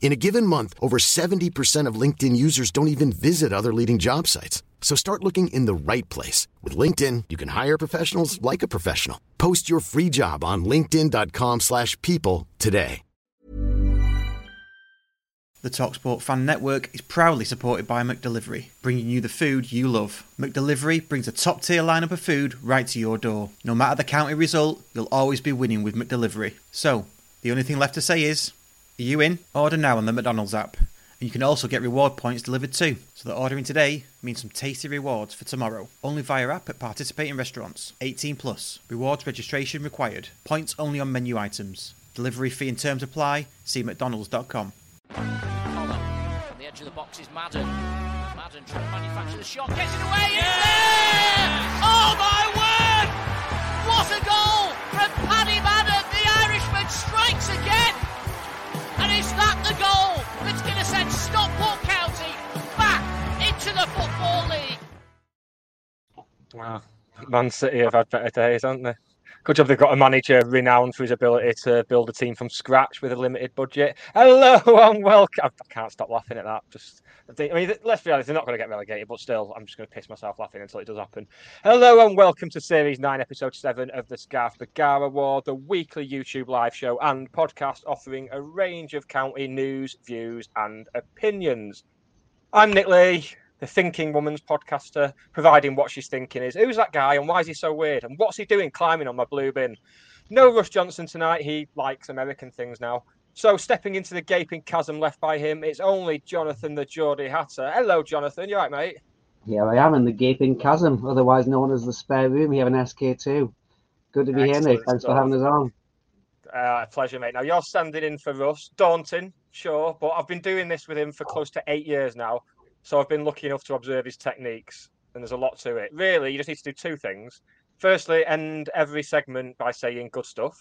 In a given month, over 70% of LinkedIn users don't even visit other leading job sites. So start looking in the right place. With LinkedIn, you can hire professionals like a professional. Post your free job on linkedin.com slash people today. The TalkSport Fan Network is proudly supported by McDelivery, bringing you the food you love. McDelivery brings a top-tier lineup of food right to your door. No matter the county result, you'll always be winning with McDelivery. So, the only thing left to say is... Are you in? Order now on the McDonald's app. And you can also get reward points delivered too. So that ordering today means some tasty rewards for tomorrow. Only via app at participating restaurants. 18 plus. Rewards registration required. Points only on menu items. Delivery fee and terms apply. See mcdonalds.com. On the edge of the box is Madden. Madden trying to manufacture the shot. Gets it away. There! Oh my word! What a goal from Paddy Madden. The Irishman strikes again. Wow. Man City have had better days, haven't they? Good job they've got a manager renowned for his ability to build a team from scratch with a limited budget. Hello and welcome. I can't stop laughing at that. Just, I mean, let's be honest, they're not going to get relegated, but still, I'm just going to piss myself laughing until it does happen. Hello and welcome to Series 9, Episode 7 of the Scarf Bergara Wore, the weekly YouTube live show and podcast offering a range of county news, views, and opinions. I'm Nick Lee the Thinking Woman's podcaster, providing what she's thinking is who's that guy and why is he so weird and what's he doing climbing on my blue bin? No Russ Johnson tonight. He likes American things now. So stepping into the gaping chasm left by him, it's only Jonathan the Geordie Hatter. Hello, Jonathan. You right, mate? Here I am in the gaping chasm, otherwise known as the spare room here in SK2. Good to be Excellent here, mate. Thanks stuff. for having us on. Uh, pleasure, mate. Now you're standing in for Russ. Daunting, sure, but I've been doing this with him for close to eight years now. So I've been lucky enough to observe his techniques, and there's a lot to it. Really, you just need to do two things. Firstly, end every segment by saying good stuff.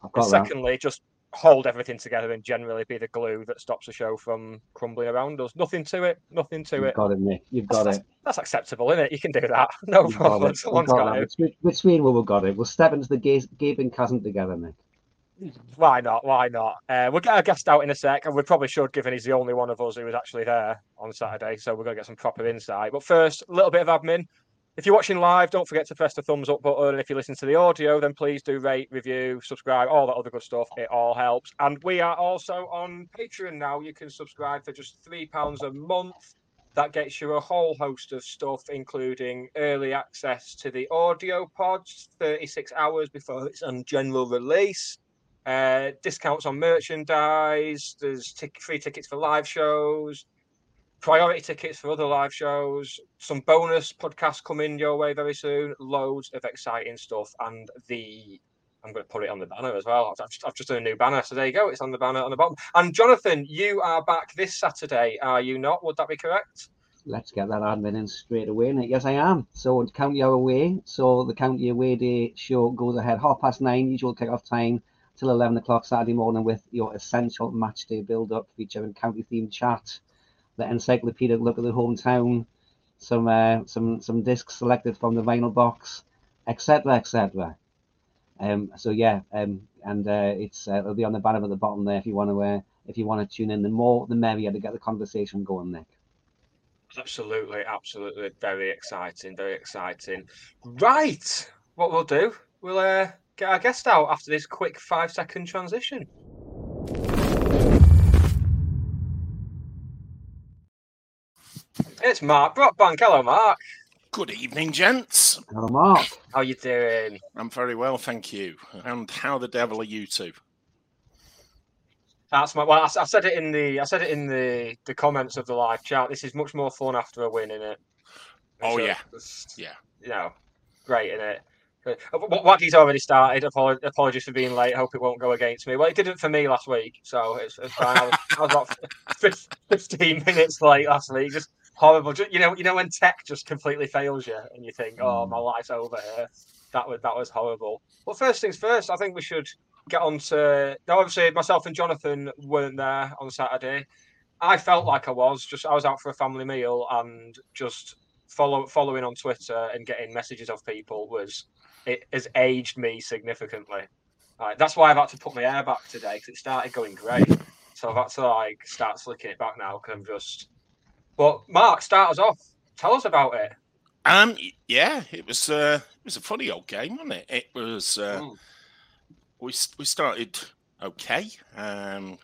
And got that. secondly, just hold everything together and generally be the glue that stops the show from crumbling around us. Nothing to it. Nothing to You've it. got it, Nick. You've got That's, it. that's acceptable, isn't it? You can do that. No You've got problem. it. Someone's got got it. Between, between we have got it. We'll step into the gaping chasm together, Nick. Why not? Why not? Uh, we'll get our guest out in a sec, and we probably should, given he's the only one of us who was actually there on Saturday. So we're going to get some proper insight. But first, a little bit of admin. If you're watching live, don't forget to press the thumbs up button. And if you listen to the audio, then please do rate, review, subscribe, all that other good stuff. It all helps. And we are also on Patreon now. You can subscribe for just £3 a month. That gets you a whole host of stuff, including early access to the audio pods 36 hours before it's on general release uh, discounts on merchandise. There's tic- free tickets for live shows, priority tickets for other live shows, some bonus podcasts coming your way very soon. Loads of exciting stuff, and the I'm going to put it on the banner as well. I've just, I've just done a new banner, so there you go. It's on the banner on the bottom. And Jonathan, you are back this Saturday, are you not? Would that be correct? Let's get that admin in straight away. Yes, I am. So county away. So the county away day show goes ahead half past nine, usual kick-off time, till 11 o'clock Saturday morning with your essential match day build-up featuring county-themed chat, the encyclopedic look at the hometown, some uh, some some discs selected from the vinyl box, etc., etc. Um, so yeah, um, and uh, it's uh, it'll be on the banner at the bottom there if you want to uh, if you want to tune in. The more the merrier to get the conversation going, Nick. Absolutely, absolutely. Very exciting, very exciting. Right. What we'll do, we'll uh, get our guest out after this quick five second transition. It's Mark Brockbank. Hello, Mark. Good evening, gents. Hello, Mark. How are you doing? I'm very well, thank you. And how the devil are you two? That's my. Well, I said it in the. I said it in the the comments of the live chat. This is much more fun after a win, in it. Oh, yeah. It's, Yeah. You know, great in it. Uh, Waggy's already started. Apologies for being late. Hope it won't go against me. Well, it didn't for me last week, so it's, it's fine. I was, I was about fifteen minutes late last week. Just horrible. Just, you know, you know when tech just completely fails you, and you think, "Oh, my life's over here." That was that was horrible. Well, first things first. I think we should get on to. Now, obviously, myself and Jonathan weren't there on Saturday. I felt like I was. Just I was out for a family meal and just follow following on Twitter and getting messages of people was it has aged me significantly. Like, that's why I've had to put my hair back today because it started going great. So I've had to like start slicking it back now because I'm just. But Mark, start us off. Tell us about it. Um, yeah, it was uh, it was a funny old game, wasn't it? It was. Uh, Mm. we we started okay, um,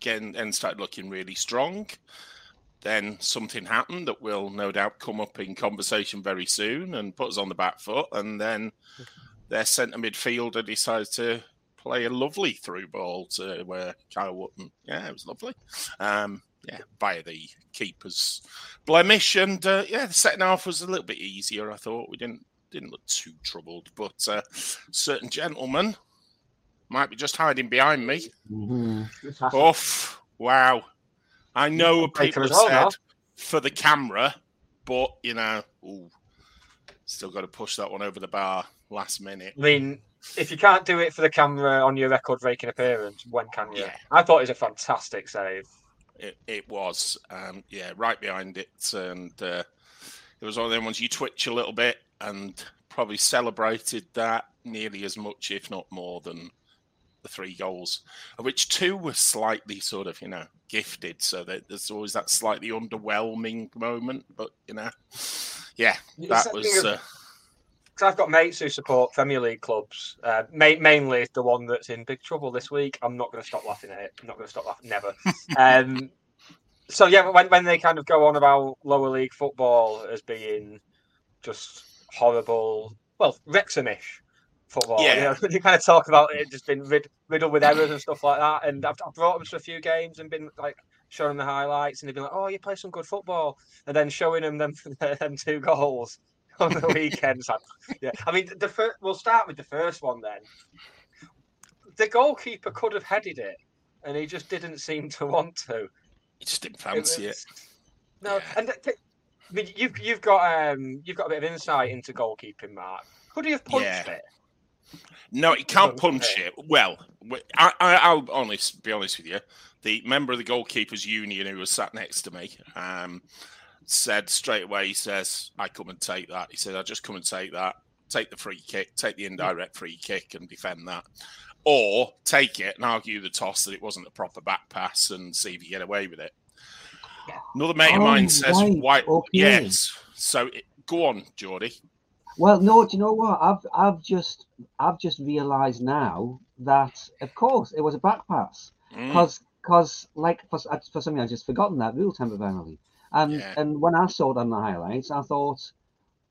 getting and started looking really strong. Then something happened that will no doubt come up in conversation very soon and put us on the back foot. And then their centre midfielder decided to play a lovely through ball to where Kyle Wootton. Yeah, it was lovely. Um, yeah, via the keeper's blemish, and uh, yeah, the second half was a little bit easier. I thought we didn't didn't look too troubled, but uh, certain gentlemen might be just hiding behind me. Mhm. Oof! Wow! I know Breaker people have well said now. for the camera, but you know, ooh, still got to push that one over the bar last minute. I mean, if you can't do it for the camera on your record-breaking appearance, when can you? Yeah. I thought it was a fantastic save. It, it was, um, yeah, right behind it, and uh, it was one of them ones you twitch a little bit, and probably celebrated that nearly as much, if not more, than the three goals, of which two were slightly sort of, you know, gifted. So that there's always that slightly underwhelming moment, but you know, yeah, that was. Uh, of- 'Cause I've got mates who support Premier League clubs. Uh, ma- mainly the one that's in big trouble this week. I'm not going to stop laughing at it. I'm not going to stop laughing. Never. um, so yeah, when when they kind of go on about lower league football as being just horrible, well, Wrexhamish football. Yeah. You know, they kind of talk about it just being rid- riddled with errors and stuff like that. And I've, I've brought them to a few games and been like showing them the highlights, and they've been like, "Oh, you play some good football," and then showing them them, them two goals on the weekend. It's yeah, I mean, the fir- we'll start with the first one then. The goalkeeper could have headed it, and he just didn't seem to want to. He just didn't fancy it. was- No, and th- th- I mean, you've you've got um you've got a bit of insight into goalkeeping, Mark. Could he have punched Yeah. it? No, he can't punch it. Well, I'll honest, be honest with you. The member of the goalkeepers union who was sat next to me um, said straight away. He says, "I come and take that." He said, "I just come and take that. Take the free kick. Take the indirect free kick and defend that, or take it and argue the toss that it wasn't a proper back pass and see if you get away with it." Another mate of Oh, mine says, right, "Why?" okay. Yes. So it, go on, Geordie. Well, no, do you know what? I've I've just I've just realised now that of course it was a back pass Mm, because because like for for something I just forgotten that rule temporarily, and Yeah. and when I saw it on the highlights, I thought,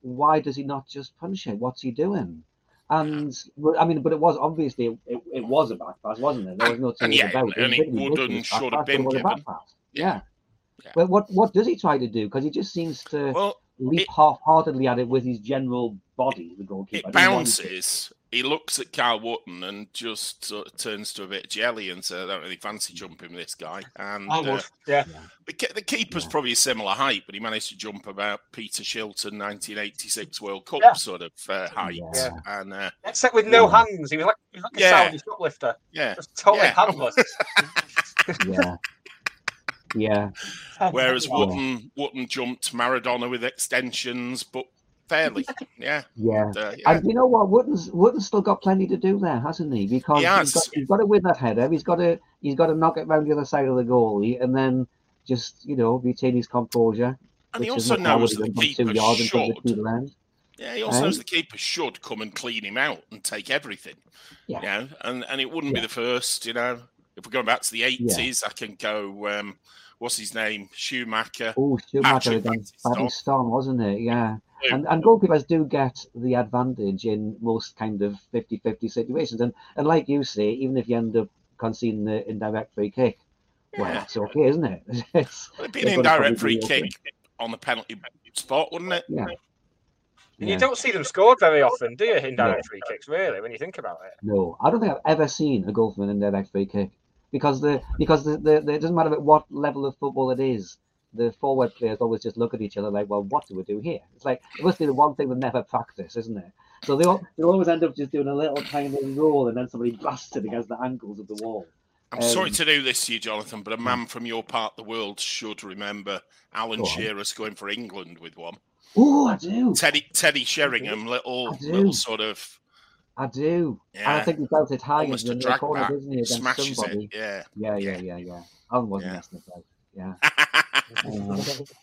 why does he not just punch it? What's he doing? And well, I mean, but it was obviously it, it, it was a back pass, wasn't it? There was no two yeah, about it. and was it a would and ridiculous should have been it was a back given. Yeah. Yeah. But what what does he try to do? Because he just seems to well, leap half-heartedly at it with his general body. The goalkeeper. it I don't know why he- bounces. He looks at Carl Wootton and just sort of turns to a bit of jelly and says, "I don't really fancy jumping with this guy." And I uh, would. Yeah. the, ke- the keeper's Yeah. probably a similar height, but he managed to jump about Peter Shilton 1986 World Cup Yeah. sort of uh, height. Yeah. And uh, Except with no Yeah. hands. He was like he was like a Yeah. Saudi shoplifter. yeah, Just totally Yeah. handless. Yeah. Yeah. whereas Yeah. Wootton Wootton jumped Maradona with extensions, but fairly, yeah. Yeah. And, uh, yeah. And you know what? Wootton's Wootton's still got plenty to do there, hasn't he? Because He he's has. got he's got to win that header. He's got to he's got to knock it round the other side of the goalie, and then just you know retain his composure. And he also knows that the done keeper two yards into the should. Yeah, he also Right. knows the keeper should come and clean him out and take everything. Yeah. You know, and, and it wouldn't be the first, you know. If we're going back to the 80s, I can go, um, what's his name? Schumacher. Oh, Schumacher Patrick against Battiston. Battiston, wasn't it? Yeah. Yeah. And, and goalkeepers do get the advantage in most kind of 50-50 situations. And and like you say, even if you end up conceding the indirect free kick, well, Yeah. that's okay, isn't it? It's, Well, it'd be an indirect free probably be kick on the penalty spot, wouldn't it? yeah. And Yeah. You don't see them scored very often, do you? Indirect free kicks, really, when you think about it. No, I don't think I've ever seen a goal from an indirect free kick because the because the, the, the it doesn't matter at what level of football it is. The forward players always just look at each other like, well, what do we do here? It's like it must be the one thing they never practice, isn't it? So they all, they always end up just doing a little tiny roll and then somebody blasts it against the ankles of the wall. I'm sorry Um, to do this to you, Jonathan, but a man from your part of the world should remember Alan Go. Shearer's going for England with one. Oh, I do, Teddy Teddy Sheringham, little little sort of I do. And I think he felt it high almost a in the corner, back, doesn't he, against smashes somebody? it. Yeah. Yeah, yeah, yeah, yeah. Alan wasn't Yeah. messing about. Yeah. Um,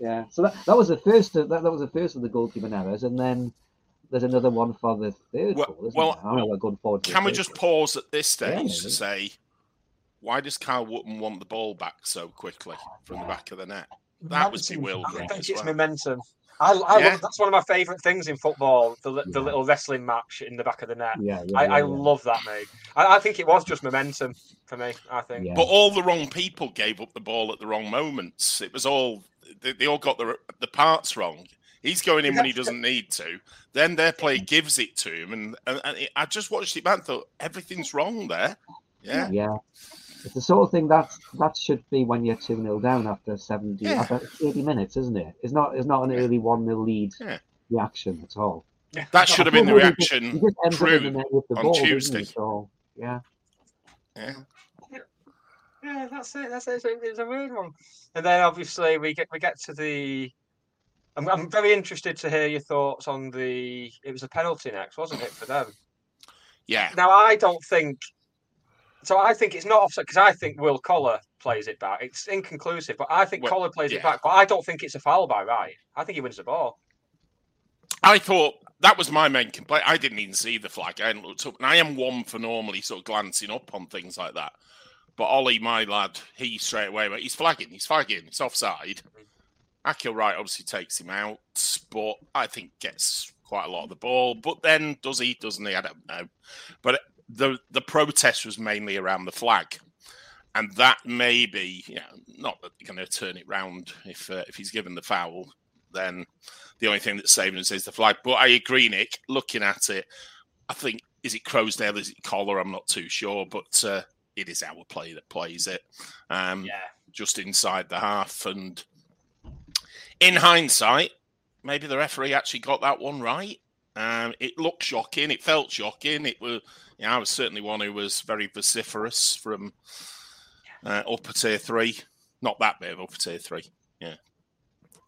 Yeah, so that, that was the first. Of, that, that was the first of the goalkeeping errors, and then there's another one for the third Well- goal. Isn't well. I don't know. We're going forward. Can we third just goal. pause at this stage Yeah, to say why does Carl Wootton want the ball back so quickly from the back of the net? That was Momentum. bewildering I think it's well. momentum. I, I Yeah. love, that's one of my favourite things in football. The, the Yeah. little wrestling match in the back of the net. Yeah, yeah, I, yeah, I yeah. love that, mate. I, I think it was just momentum for me. I think. Yeah. But all the wrong people gave up the ball at the wrong moments. It was all they, they all got the the parts wrong. He's going in when he doesn't need to. Then their play gives it to him, and, and, and it, I just watched it back. and Thought everything's wrong there. Yeah, Yeah. It's the sort of thing that that should be when you're two 0 down after seventy Yeah. after eighty minutes, isn't it? It's not. It's not an early one 0 lead Yeah. reaction at all. that should have been the Well, he just- reaction. Just ends the with the on ball. Tuesday. So yeah. Yeah. Yeah, that's it. That's it. It's a, it's a weird one. And then obviously we get we get to the. I'm, I'm very interested to hear your thoughts on the. It was a penalty next, wasn't it, for them? Yeah, Now I don't think. So I think it's not offside because I think Will Collar plays it back. It's inconclusive, but I think Well, Collar plays yeah. it back. But I don't think it's a foul by right. I think he wins the ball. I thought that was my main complaint. I didn't even see the flag. I hadn't looked up, and I am one for normally sort of glancing up on things like that. But Ollie, my lad, he straight away went, he's flagging, he's flagging, it's offside. Akil Wright obviously takes him out, but I think gets quite a lot of the ball. But then does he? Doesn't he? I don't know. But the the protest was mainly around the flag, and that may be, you know, not that they're going to turn it round if uh, if he's given the foul. Then the only thing that's saving us is the flag. But I agree, Nick. Looking at it, I think is it Croasdale, is it Collar? I'm not too sure, but uh, it is our play that plays it. Um, Yeah. just inside the half. And in hindsight, maybe the referee actually got that one right. Um, it looked shocking. It felt shocking. It was, you know, I was certainly one who was very vociferous from uh, upper tier three. Not that bit of upper tier three. Yeah.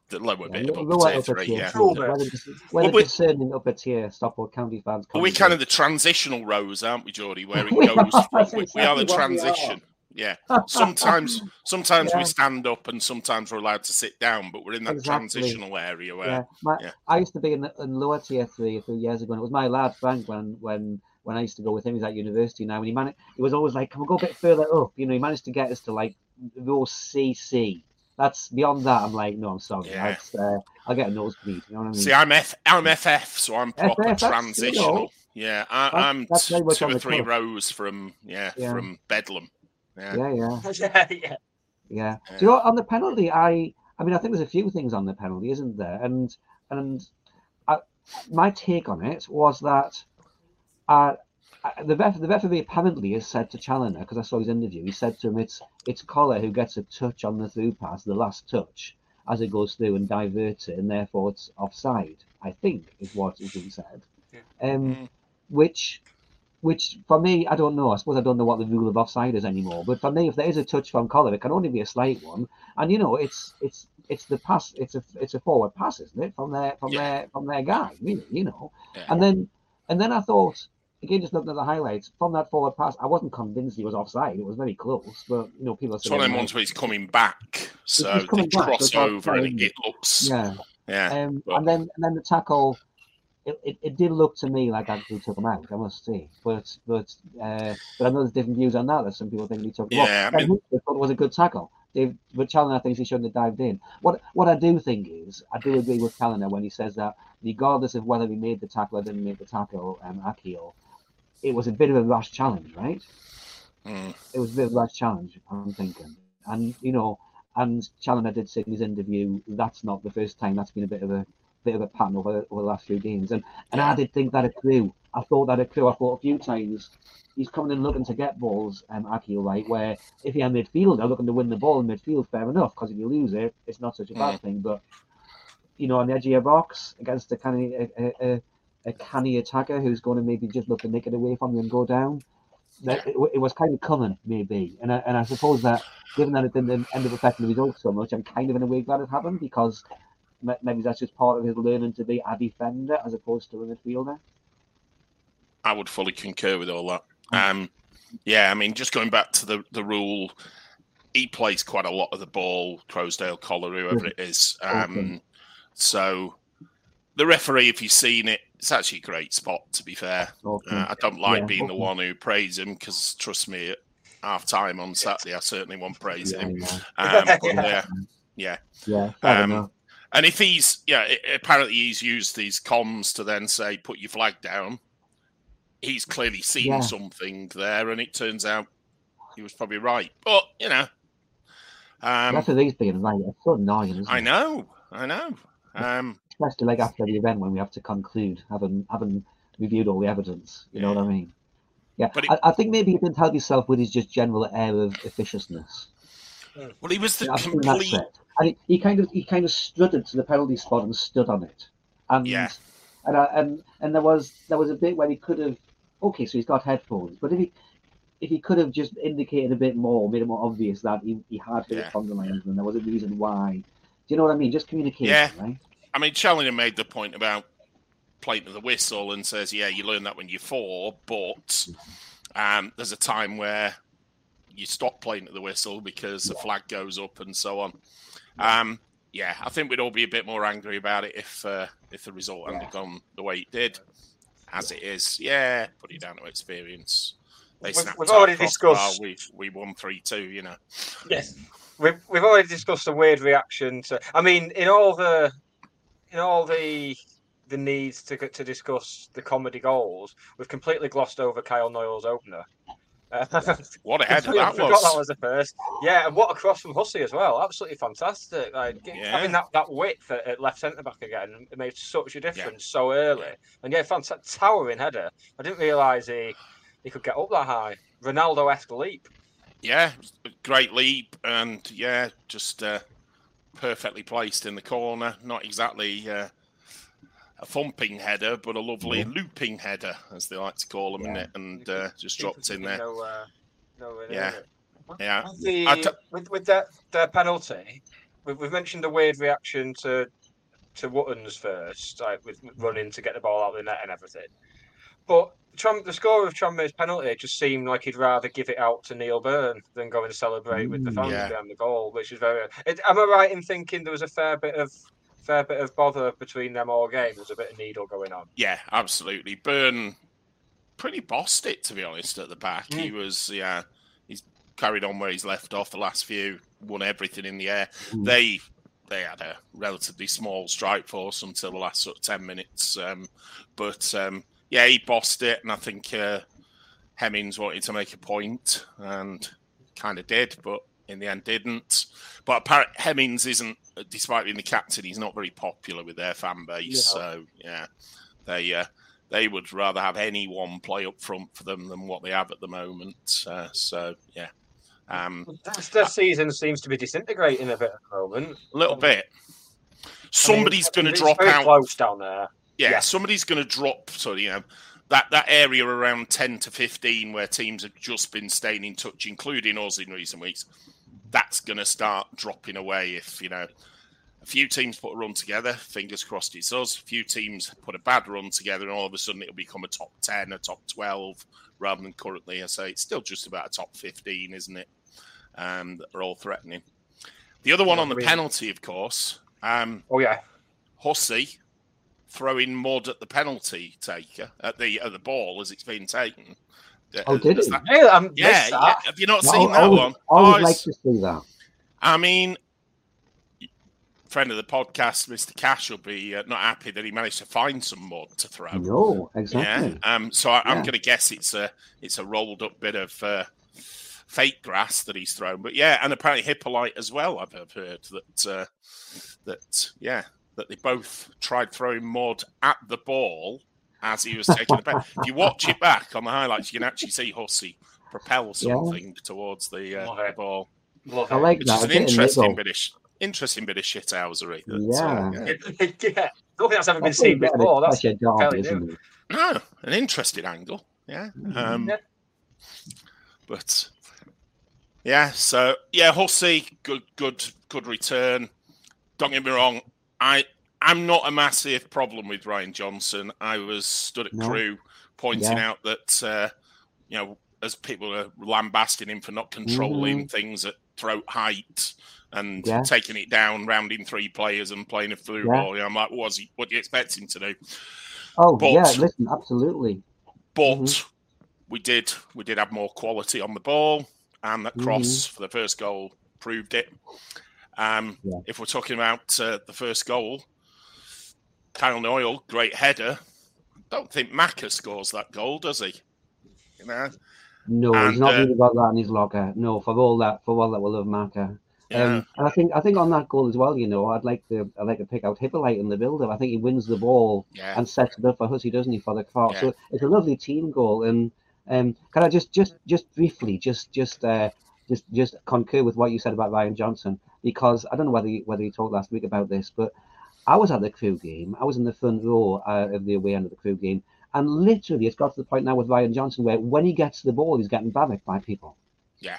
The lower Yeah, bit of lower upper tier upper three. tier, Yeah. Cool Whether, bit. dis- whether Well, we- discerning upper tier Stockport County fans. But we're kind of the transitional rows, aren't we, Geordie? Where it We goes. are. from- That's we, we are the exactly are. transition. Yeah. Sometimes, sometimes Yeah. we stand up, and sometimes we're allowed to sit down. But we're in that Exactly. transitional area where Yeah, my, yeah. I used to be in, the, in lower tier three a few years ago, and it was my lad Frank when when when I used to go with him. He's at university now, and he managed. He was always like, "Can we go a bit further up?" You know, he managed to get us to like row CC. That's beyond that. I'm like, no, I'm sorry. Yeah. That's, uh, I'll get a nosebleed. You know what I mean? See, I'm F, I'm FF, so I'm proper FF, that's, you know, transitional. yeah, I, that's- I'm that's very t- two or three cusp. rows from yeah, Yeah. from Bedlam. Yeah, yeah, yeah. yeah, yeah. Yeah. Yeah. So you know, on the penalty, I I mean, I think there's a few things on the penalty, isn't there? And and I, my take on it was that uh, uh, the ref, the referee apparently has said to Challinor because I saw his interview. He said to him, "It's it's Collar who gets a touch on the through pass, the last touch, as it goes through and diverts it, and therefore it's offside." I think is what is being said. Um, Mm. which which for me, I don't know. I suppose I don't know what the rule of offside is anymore. But for me, if there is a touch from Collar, it can only be a slight one. And you know, it's it's it's the pass. It's a it's a forward pass, isn't it? From their from Yeah. their from their guy, really. You know. Yeah. And then and then I thought again, just looking at the highlights from that forward pass, I wasn't convinced he was offside. It was very close, but you know, people are it's one of them ones where he's coming back, so he's coming they back, cross so over and it, it looks yeah. yeah. Um, and then and then the tackle, it, it, it did look to me like actually took him out. I must say, but but uh, but I know there's different views on that. There's some people think he took. Yeah, I well, mean- I thought it was a good tackle. Dave, but Challinor thinks he shouldn't have dived in. What what I do think is I do agree with Challinor when he says that regardless of whether he made the tackle or didn't make the tackle, um, Akio, it was a bit of a rash challenge, right? Mm. it was a bit of a rash challenge, I'm thinking. And, you know, and Challinor did say in his interview that's not the first time that's been a bit of a bit of a pattern over, over the last few games. And and I did think that a accrue. I thought that a accrue. I thought a few times he's coming in looking to get balls, um, Akil, right? Where if you're a midfielder looking to win the ball in midfield, fair enough, because if you lose it, it's not such a bad Mm. thing. But you know, on the edge of your box against a canny a, a, a, a canny attacker who's going to maybe just look to nick it away from you and go down. That it, it was kind of coming, maybe, and I, and I suppose that given that it didn't end up affecting the results so much, I'm kind of in a way glad it happened because maybe that's just part of his learning to be a defender as opposed to a midfielder. I would fully concur with all that. Um, yeah, I mean, just going back to the, the rule, he plays quite a lot of the ball, Croasdale Collar, whoever it is. Um, Okay. So the referee, if you've seen it, it's actually a great spot, to be fair. Okay. Uh, I don't like Yeah, being the one who praise him because, trust me, at half time on Saturday, I certainly won't praise Yeah, him. yeah, Um, but, Yeah. yeah, yeah. yeah, Um. And if he's, yeah, i- apparently he's used these comms to then say, put your flag down. He's clearly seen Yeah. something there, and it turns out he was probably right. But, you know, um, That's what he's being right. It's so annoying, isn't I it? know, I know. Um, Especially like after the event when we have to conclude, having having reviewed all the evidence. You know what I mean? Yeah, But it- I, I think maybe he didn't help himself with his just general air of officiousness. well, he was the that's complete. And he, he kind of he kind of strutted to the penalty spot and stood on it. And Yeah. and I, and and there was there was a bit where he could have okay, so he's got headphones, but if he if he could have just indicated a bit more, made it more obvious that he, he had heard Yeah. from the lines and there was a reason why. Do you know what I mean? Just communication, Yeah. right? I mean, Challinor made the point about playing to the whistle and says, yeah, you learn that when you're four, but um, there's a time where you stop playing to the whistle because the flag goes up and so on. Um, yeah, I think we'd all be a bit more angry about it if uh, if the result hadn't gone the way it did. As it is, yeah, put it down to experience. They We've- we've already discussed- We we won three two. You know. Yes. We've we've already discussed the weird reaction to. I mean, in all the, in all the, the needs to to discuss the comedy goals, we've completely glossed over Kyle Knoyle's opener. Uh, What a header I that forgot was! that was the first. Yeah, and what a cross from Hussey as well. Absolutely fantastic. Like Yeah. having that, that width at, at left centre back again, it made such a difference so early. And yeah, fantastic towering header. I didn't realise he he could get up that high. Ronaldo esque leap. Yeah, great leap, and yeah, just uh, perfectly placed in the corner. Not exactly uh, a thumping header, but a lovely looping header, as they like to call them, Yeah. innit? And uh, just dropped in there. No, uh, no, Yeah. Yeah, With, the, I t- with, with that, that penalty, we've, we've mentioned the weird reaction to to Wootton's first, like with with running to get the ball out of the net and everything. But Tram, the score of Tranmere's penalty just seemed like he'd rather give it out to Neil Byrne than go and celebrate with the Mm, fans yeah. behind the goal, which is very. It, am I right in thinking there was a fair bit of fair bit of bother between them all game? There's a bit of needle going on. yeah, absolutely. Byrne pretty bossed it, to be honest, at the back. He was, yeah, he's carried on where he's left off the last few, won everything in the air. Mm. They they had a relatively small strike force until the last sort of 10 minutes. Um, but um, yeah, he bossed it, and I think uh, Hemmings wanted to make a point and kind of did, but in the end didn't. But apparently, Hemmings isn't, despite being the captain, he's not very popular with their fan base. No. So yeah, they uh, they would rather have anyone play up front for them than what they have at the moment. Uh, so yeah, um, That's, season seems to be disintegrating a bit at the moment. a little bit. Somebody's going to drop out. close down there. Yeah, Yeah. somebody's going to drop. So you know that that area around ten to fifteen where teams have just been staying in touch, including us in recent weeks. That's going to start dropping away if you know a few teams put a run together. Fingers crossed it's us. A few teams put a bad run together, and all of a sudden it'll become a top ten, a top twelve, rather than currently. I say it's still just about a top fifteen, isn't it? Um, that are all threatening. The other one on the penalty, of course. Um, Oh yeah, Hussey throwing mud at the penalty taker at the at the ball as it's being taken. Oh, did Has he? that- Hey, I'm yeah, yeah. Have you not No, seen I that always, one? I always Oh, like to see that. I mean, friend of the podcast, Mr. Cash, will be uh, not happy that he managed to find some mud to throw. No, Yeah. exactly. Um. So I, I'm Yeah. going to guess it's a it's a rolled up bit of uh, fake grass that he's thrown. But yeah, and apparently Hippolyte as well. I've, I've heard that uh, that yeah that they both tried throwing mud at the ball as he was taking the pen. If you watch it back on the highlights, you can actually see Hussey propel Yeah. something towards the, uh, Love the ball. Love I it. like Which that. is a an interesting niggle. bit of sh- interesting bit of shithousery. that, Yeah. uh, yeah. I don't think that's ever been That's seen before. That's That's your dog, isn't it? No, an interesting angle. Yeah. Um, Yeah. But yeah, so yeah, Hussey, good, good, good return. Don't get me wrong, I I'm not a massive problem with Ryan Johnson. I was stood at No. Crewe pointing Yeah. out that uh, you know, as people are lambasting him for not controlling things at throat height and Mm-hmm. Yeah. taking it down, rounding three players and playing a through Yeah. ball. You know, I'm like, what was he? What do you expect him to do? Oh But- yeah, listen, absolutely. but Mhm. we did we did have more quality on the ball, and that cross Mm-hmm. for the first goal proved it. Um, Yeah. If we're talking about uh, the first goal, Kyle Knoyle, great header. Don't think Maka scores that goal, does he? You know, No, And, he's not uh, really got that in his locker. No, for all that, for all that, we love Marker. yeah, Um, and I think I think on that goal as well, you know, I'd like to I'd like to pick out Hippolyte in the build-up. I think he wins the ball yeah, and sets it up for Hussey, doesn't he, for the cross? Yeah. So it's a lovely team goal. And um, can I just just just briefly just just uh, just just concur with what you said about Ryan Johnson because I don't know whether you, whether you talked last week about this, but I was at the Crewe game. I was in the front row uh, of the away end of the Crewe game, and literally it's got to the point now with Ryan Johnson where when he gets the ball, he's getting barracked by people.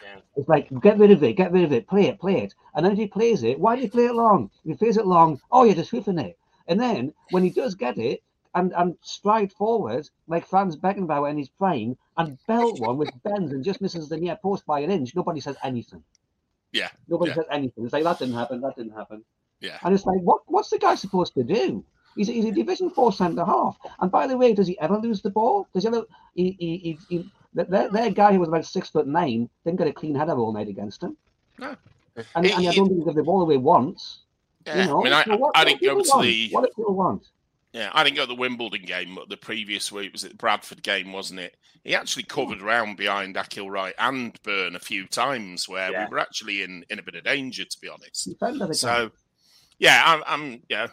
yeah, It's like, get rid of it, get rid of it, play it, play it. And then if he plays it, why do you play it long? If he plays it long, oh, you're just whiffing it. And then when he does get it and, and stride forward, like Franz Beckenbauer in he's playing and belt one which bends and just misses the near post by an inch, nobody says anything. yeah, Nobody Yeah. says anything. It's like, that didn't happen, that didn't happen. yeah. And it's like, what what's the guy supposed to do? He's, he's a Division Four centre half. And by the way, does he ever lose the ball? Does he ever? He, he, he, he, their, their guy who was about six foot nine didn't get a clean header all night against him. No. And, He- and I don't think he gave the ball away once. yeah. You know, I mean, I, So what, I what didn't do go people to want? the What do people want? Yeah, I didn't go to the Wimbledon game, but the previous week was it the Bradford game, wasn't it? He actually covered around behind Akil Wright and Byrne a few times where Yeah. we were actually in, in a bit of danger, to be honest. So, yeah, I'm, I'm yeah.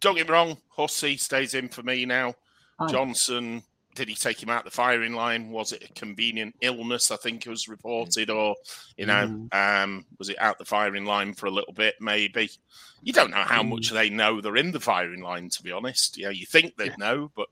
Don't get me wrong, Hussey stays in for me now. Aye. Johnson, did he take him out the firing line? Was it a convenient illness? I think it was reported, or you know, Mm. um, was it out the firing line for a little bit? Maybe. You don't know how Mm. much they know they're in the firing line, to be honest. You know, you think they'd know, but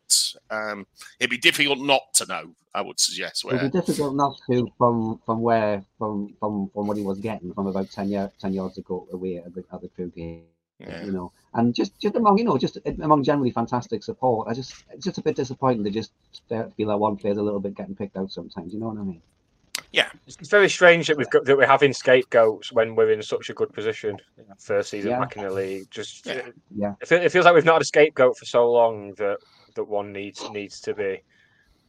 um, it'd be difficult not to know. I would suggest. It'd be difficult not to from from where from from from what he was getting from about 10, yard, 10 yards ago away at the, at the Crewe game. Yeah. you know, and just just among you know just among generally fantastic support. I just it's just a bit disappointing to just feel that one player's a little bit getting picked out sometimes. You know what I mean? Yeah, it's very strange that we've got that we're having scapegoats when we're in such a good position. First season Yeah. back in the league, just Yeah. Yeah. It, feel, it feels like we've not had a scapegoat for so long that that one needs needs to be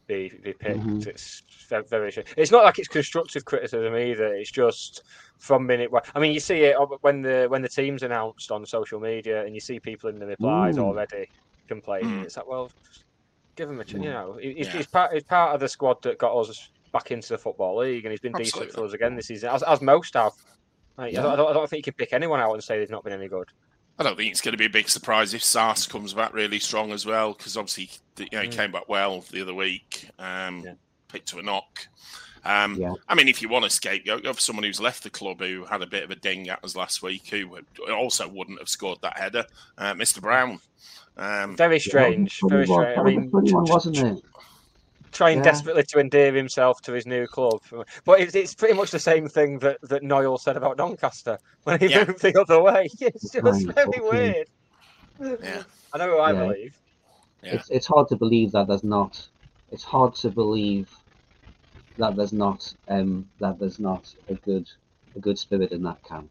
be, be picked. Mhm. It's ve- very. strange. It's not like it's constructive criticism either. It's just from minute one. I mean, you see it when the when the team's announced on social media, and you see people in the replies Mm. already complaining. Mm. It's like, well, just give him a chance. You know, he- he's, Yeah. he's part he's part of the squad that got us back into the football league, and he's been decent for us again this season, as, as most have. Like, Yeah. I, don't, I don't- I don't think you can pick anyone out and say they've not been any good. I don't think it's going to be a big surprise if Sars comes back really strong as well, because obviously you know he Mm. came back well the other week, um, Yeah. Picked to a knock. Um, Yeah. I mean, if you want a scapegoat, go for someone who's left the club who had a bit of a ding at us last week, who would- also wouldn't have scored that header, uh, Mr. Brown. Um, Very strange. Funny Very one- strange. I that was a mean, funny wasn't t- it? trying Yeah. desperately to endear himself to his new club. But it's, it's pretty much the same thing that, that Noel said about Doncaster when he Yeah. moved the other way. It's just Right, very okay. weird. Yeah. I know who I Yeah. believe. Yeah. It's it's hard to believe that there's not. It's hard to believe that there's not um that there's not a good a good spirit in that camp.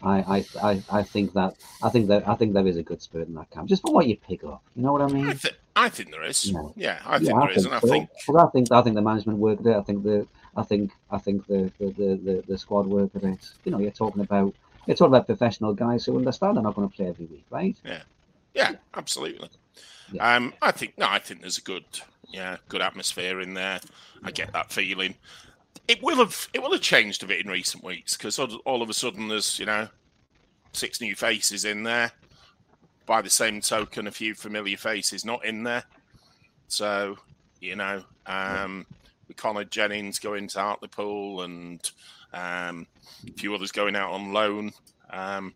I, I, I, I think that I think that I think there is a good spirit in that camp. Just for what you pick up, you know what I mean? I, th- I think there is. Yeah. Yeah, I think yeah, there is, and I think Well, I think I think the management worked it. I think the I think I think the the, the, the, the squad worked it. You know, you're talking about you're talking about professional guys who understand they're not going to play every week, right? Yeah, yeah, absolutely. Yeah. Um, I think no, I think there's a good, yeah, good atmosphere in there. I get that feeling. It will have, it will have changed a bit in recent weeks because all, all of a sudden there's, you know, six new faces in there. by the same token, a few familiar faces not in there. So, you know, um, with Connor Jennings going to Hartlepool and um, a few others going out on loan. Um,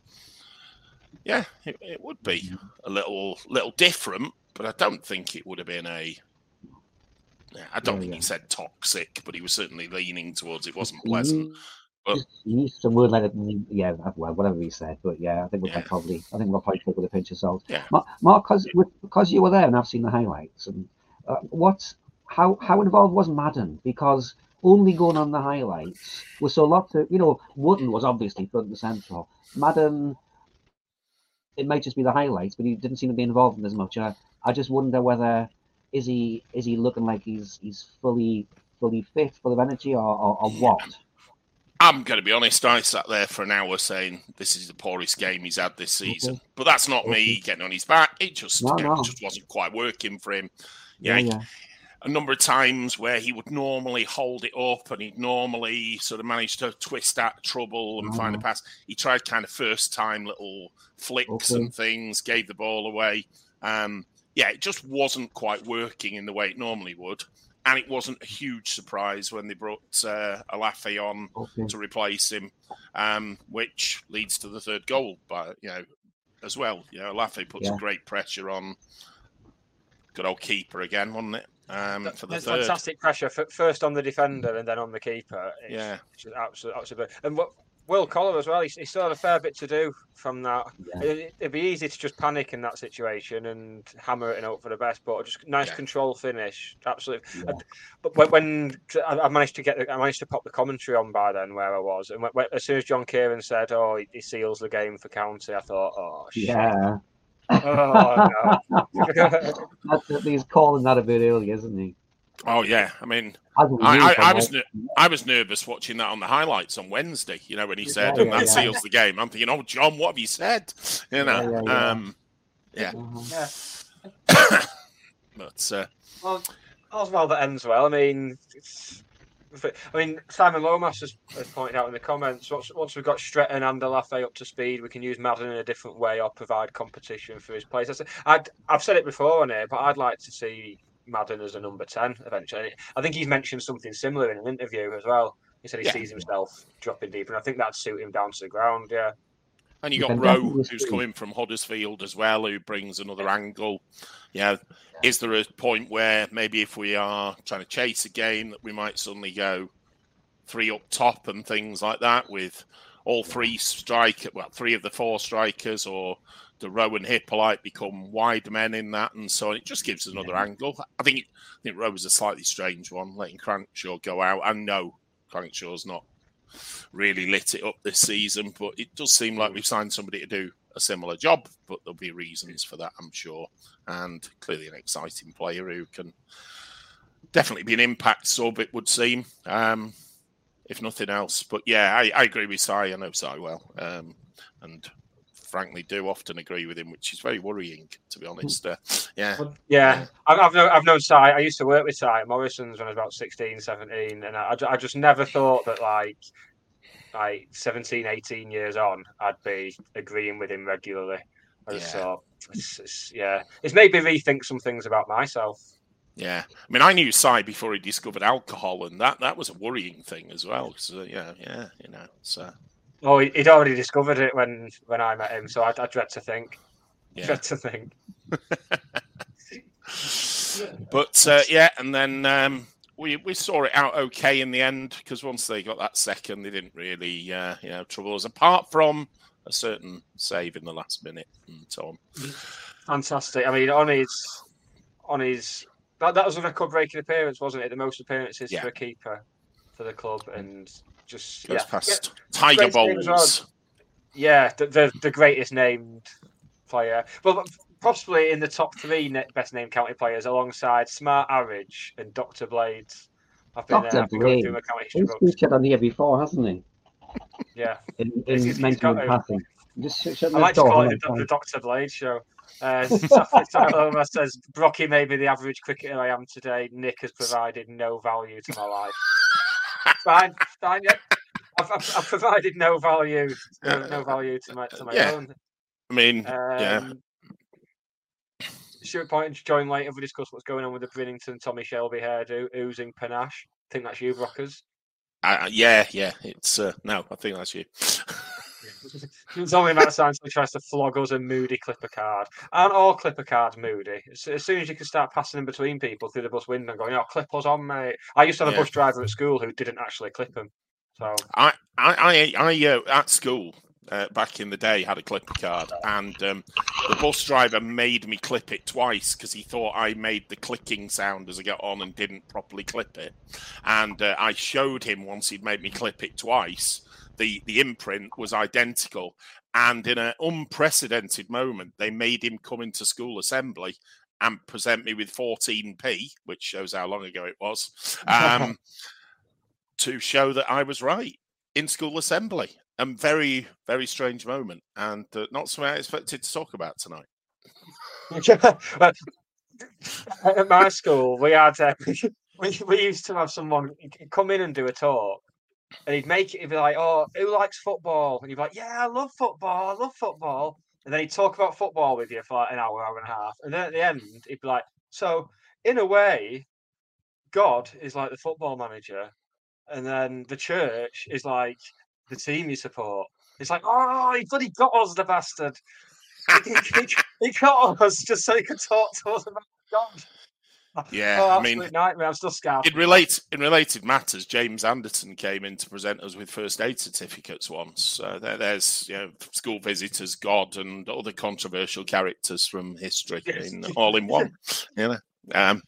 yeah, it, it, would be a little little different, but I don't think it would have been a. Yeah, I don't yeah, think yeah. he said toxic, but he was certainly leaning towards it wasn't pleasant. But, he used some word like yeah, well, whatever he said, but yeah, I think we'll yeah. probably, I think we'll probably take with a pinch of salt. Yeah. Mark, because because you were there and I've seen the highlights, and uh, what's how how involved was Madden? Because only going on the highlights was so lot of you know Wootton was obviously front and central. Madden, it might just be the highlights, but he didn't seem to be involved in as much. I, I just wonder whether is he is he looking like he's he's fully fully fit, full of energy, or, or, or what? I'm going to be honest. I sat there for an hour saying this is the poorest game he's had this season, okay. but that's not okay. me getting on his back. It just, no, no. it just wasn't quite working for him. Yeah, yeah, yeah, a number of times where he would normally hold it up and he'd normally sort of manage to twist out trouble and find a uh-huh. pass. He tried kind of first time little flicks okay. and things, gave the ball away. Um, yeah, it just wasn't quite working in the way it normally would and it wasn't a huge surprise when they brought uh, Olaofe on okay. to replace him, um, which leads to the third goal. But you know, as well, you know, Olaofe puts yeah. great pressure on good old keeper again, wasn't it? Um, for the third. fantastic pressure first on the defender and then on the keeper. It's, yeah, it's absolutely, absolutely. And what Will Collar as well. He, he still had a fair bit to do from that. Yeah. It, would be easy to just panic in that situation and hammer it and hope for the best, but just nice yeah. control finish. Absolutely. Yeah. But when, I managed to get, I managed to pop the commentary on by then where I was, and when, as soon as John Kieran said, "Oh, he, he seals the game for County," I thought, "Oh shit." Yeah. Oh no. He's calling that a bit early, isn't he? Oh yeah, I mean, I, I, I was I was nervous watching that on the highlights on Wednesday. You know when he said yeah, yeah, that yeah. seals the game. I'm thinking, oh John, what have you said? You know, yeah. Um, yeah. but uh, well, all's well that ends well. I mean, I mean Simon Lomas has, has, pointed out in the comments. Once, once we've got Stretton and Olaofe up to speed, we can use Madden in a different way or provide competition for his players. i have said it before on here, but I'd like to see Madden as a number 10 eventually. I think he's mentioned something similar in an interview as well. He said he yeah. sees himself dropping deeper, and I think that'd suit him down to the ground, yeah. And you got Rowe, who's coming from Huddersfield as well, who brings another angle. Yeah. Is there a point where maybe if we are trying to chase a game that we might suddenly go three up top and things like that with all three strike well, three of the four strikers or the Rowe and Hippolyte become wide men in that, and so on. It just gives another yeah. angle. I think I think Rowe was a slightly strange one, letting Crankshaw go out. And no, Crankshaw's not really lit it up this season, but it does seem like we've signed somebody to do a similar job. But there'll be reasons for that, I'm sure. And clearly, an exciting player who can definitely be an impact sub. It would seem. Um, if nothing else. But yeah, I, I agree with Si. I know Si well, um, and frankly do often agree with him, which is very worrying, to be honest. Uh, yeah. Yeah. I've, known, I've known Si. I used to work with Si Morrison's when I was about 16, 17. And I, I just never thought that, like, like 17, 18 years on, I'd be agreeing with him regularly. I just yeah. thought, it's, it's, yeah, it's made me rethink some things about myself. Yeah, I mean, I knew Si before he discovered alcohol, and that that was a worrying thing as well. So yeah, yeah, you know, so. Oh, he'd already discovered it when when I met him, so I, I dread to think. Yeah. Dread to think. but uh, yeah, and then um, we we saw it out okay in the end because once they got that second, they didn't really uh, you know trouble us apart from a certain save in the last minute and so on. Fantastic. I mean, on his on his that, that was a record breaking appearance, wasn't it? The most appearances yeah. for a keeper for the club, and just Goes yeah. past yeah. Tiger Bowls. Well. Yeah, the, the, the greatest named player. Well, possibly in the top three best named county players, alongside Smart Arridge and Doctor Blades. I've been, Dr. Uh, Blades. Through my county He's featured on here before, hasn't he? Yeah. In, in he's, he's got, passing. Just shut I like to call it the, the Doctor Blades show. Uh, says Brocky may be the average cricketer I am today. Nick has provided no value to my life fine, fine. Yeah, I've, I've, I've, provided no value, no, no, value to my to my yeah. own. I mean, um, yeah. Stuart Point to join later. We discuss what's going on with the Brinnington Tommy Shelby hairdo, oozing panache. I think that's you, Rockers. Uh, yeah, yeah. It's uh, no, I think that's you. it's only a matter of time tries to flog us a moody clipper card. Aren't all clipper cards moody? As, as soon as you can start passing in between people through the bus window and going, oh, clip us on, mate. I used to have a Yeah. bus driver at school who didn't actually clip them. So, I, I, I, I uh, at school uh, back in the day had a clipper card, and um, the bus driver made me clip it twice because he thought I made the clicking sound as I got on and didn't properly clip it. And uh, I showed him once he'd made me clip it twice. The the imprint was identical, and in an unprecedented moment, they made him come into school assembly and present me with 14p, which shows how long ago it was. Um, to show that I was right in school assembly. A very, very strange moment, and uh, not something I expected to talk about tonight. At my school, we had uh, we, we used to have someone come in and do a talk, and he'd make it. He'd be like, "Oh, who likes football?" And you'd be like, "Yeah, I love football. I love football." And then he'd talk about football with you for like an hour, hour and a half, and then at the end, he'd be like, "So, in a way, God is like the football manager, and then the church is like the team you support." It's like, "Oh, he bloody got us, the bastard." he, he, he got us just so he could talk to us about God. Yeah, oh, I mean, absolute nightmare. I'm still scarred. In relate in related matters, James Anderton came in to present us with first aid certificates once. So there, there's you know school visitors, God, and other controversial characters from history Yes. in all in one. You know. Um,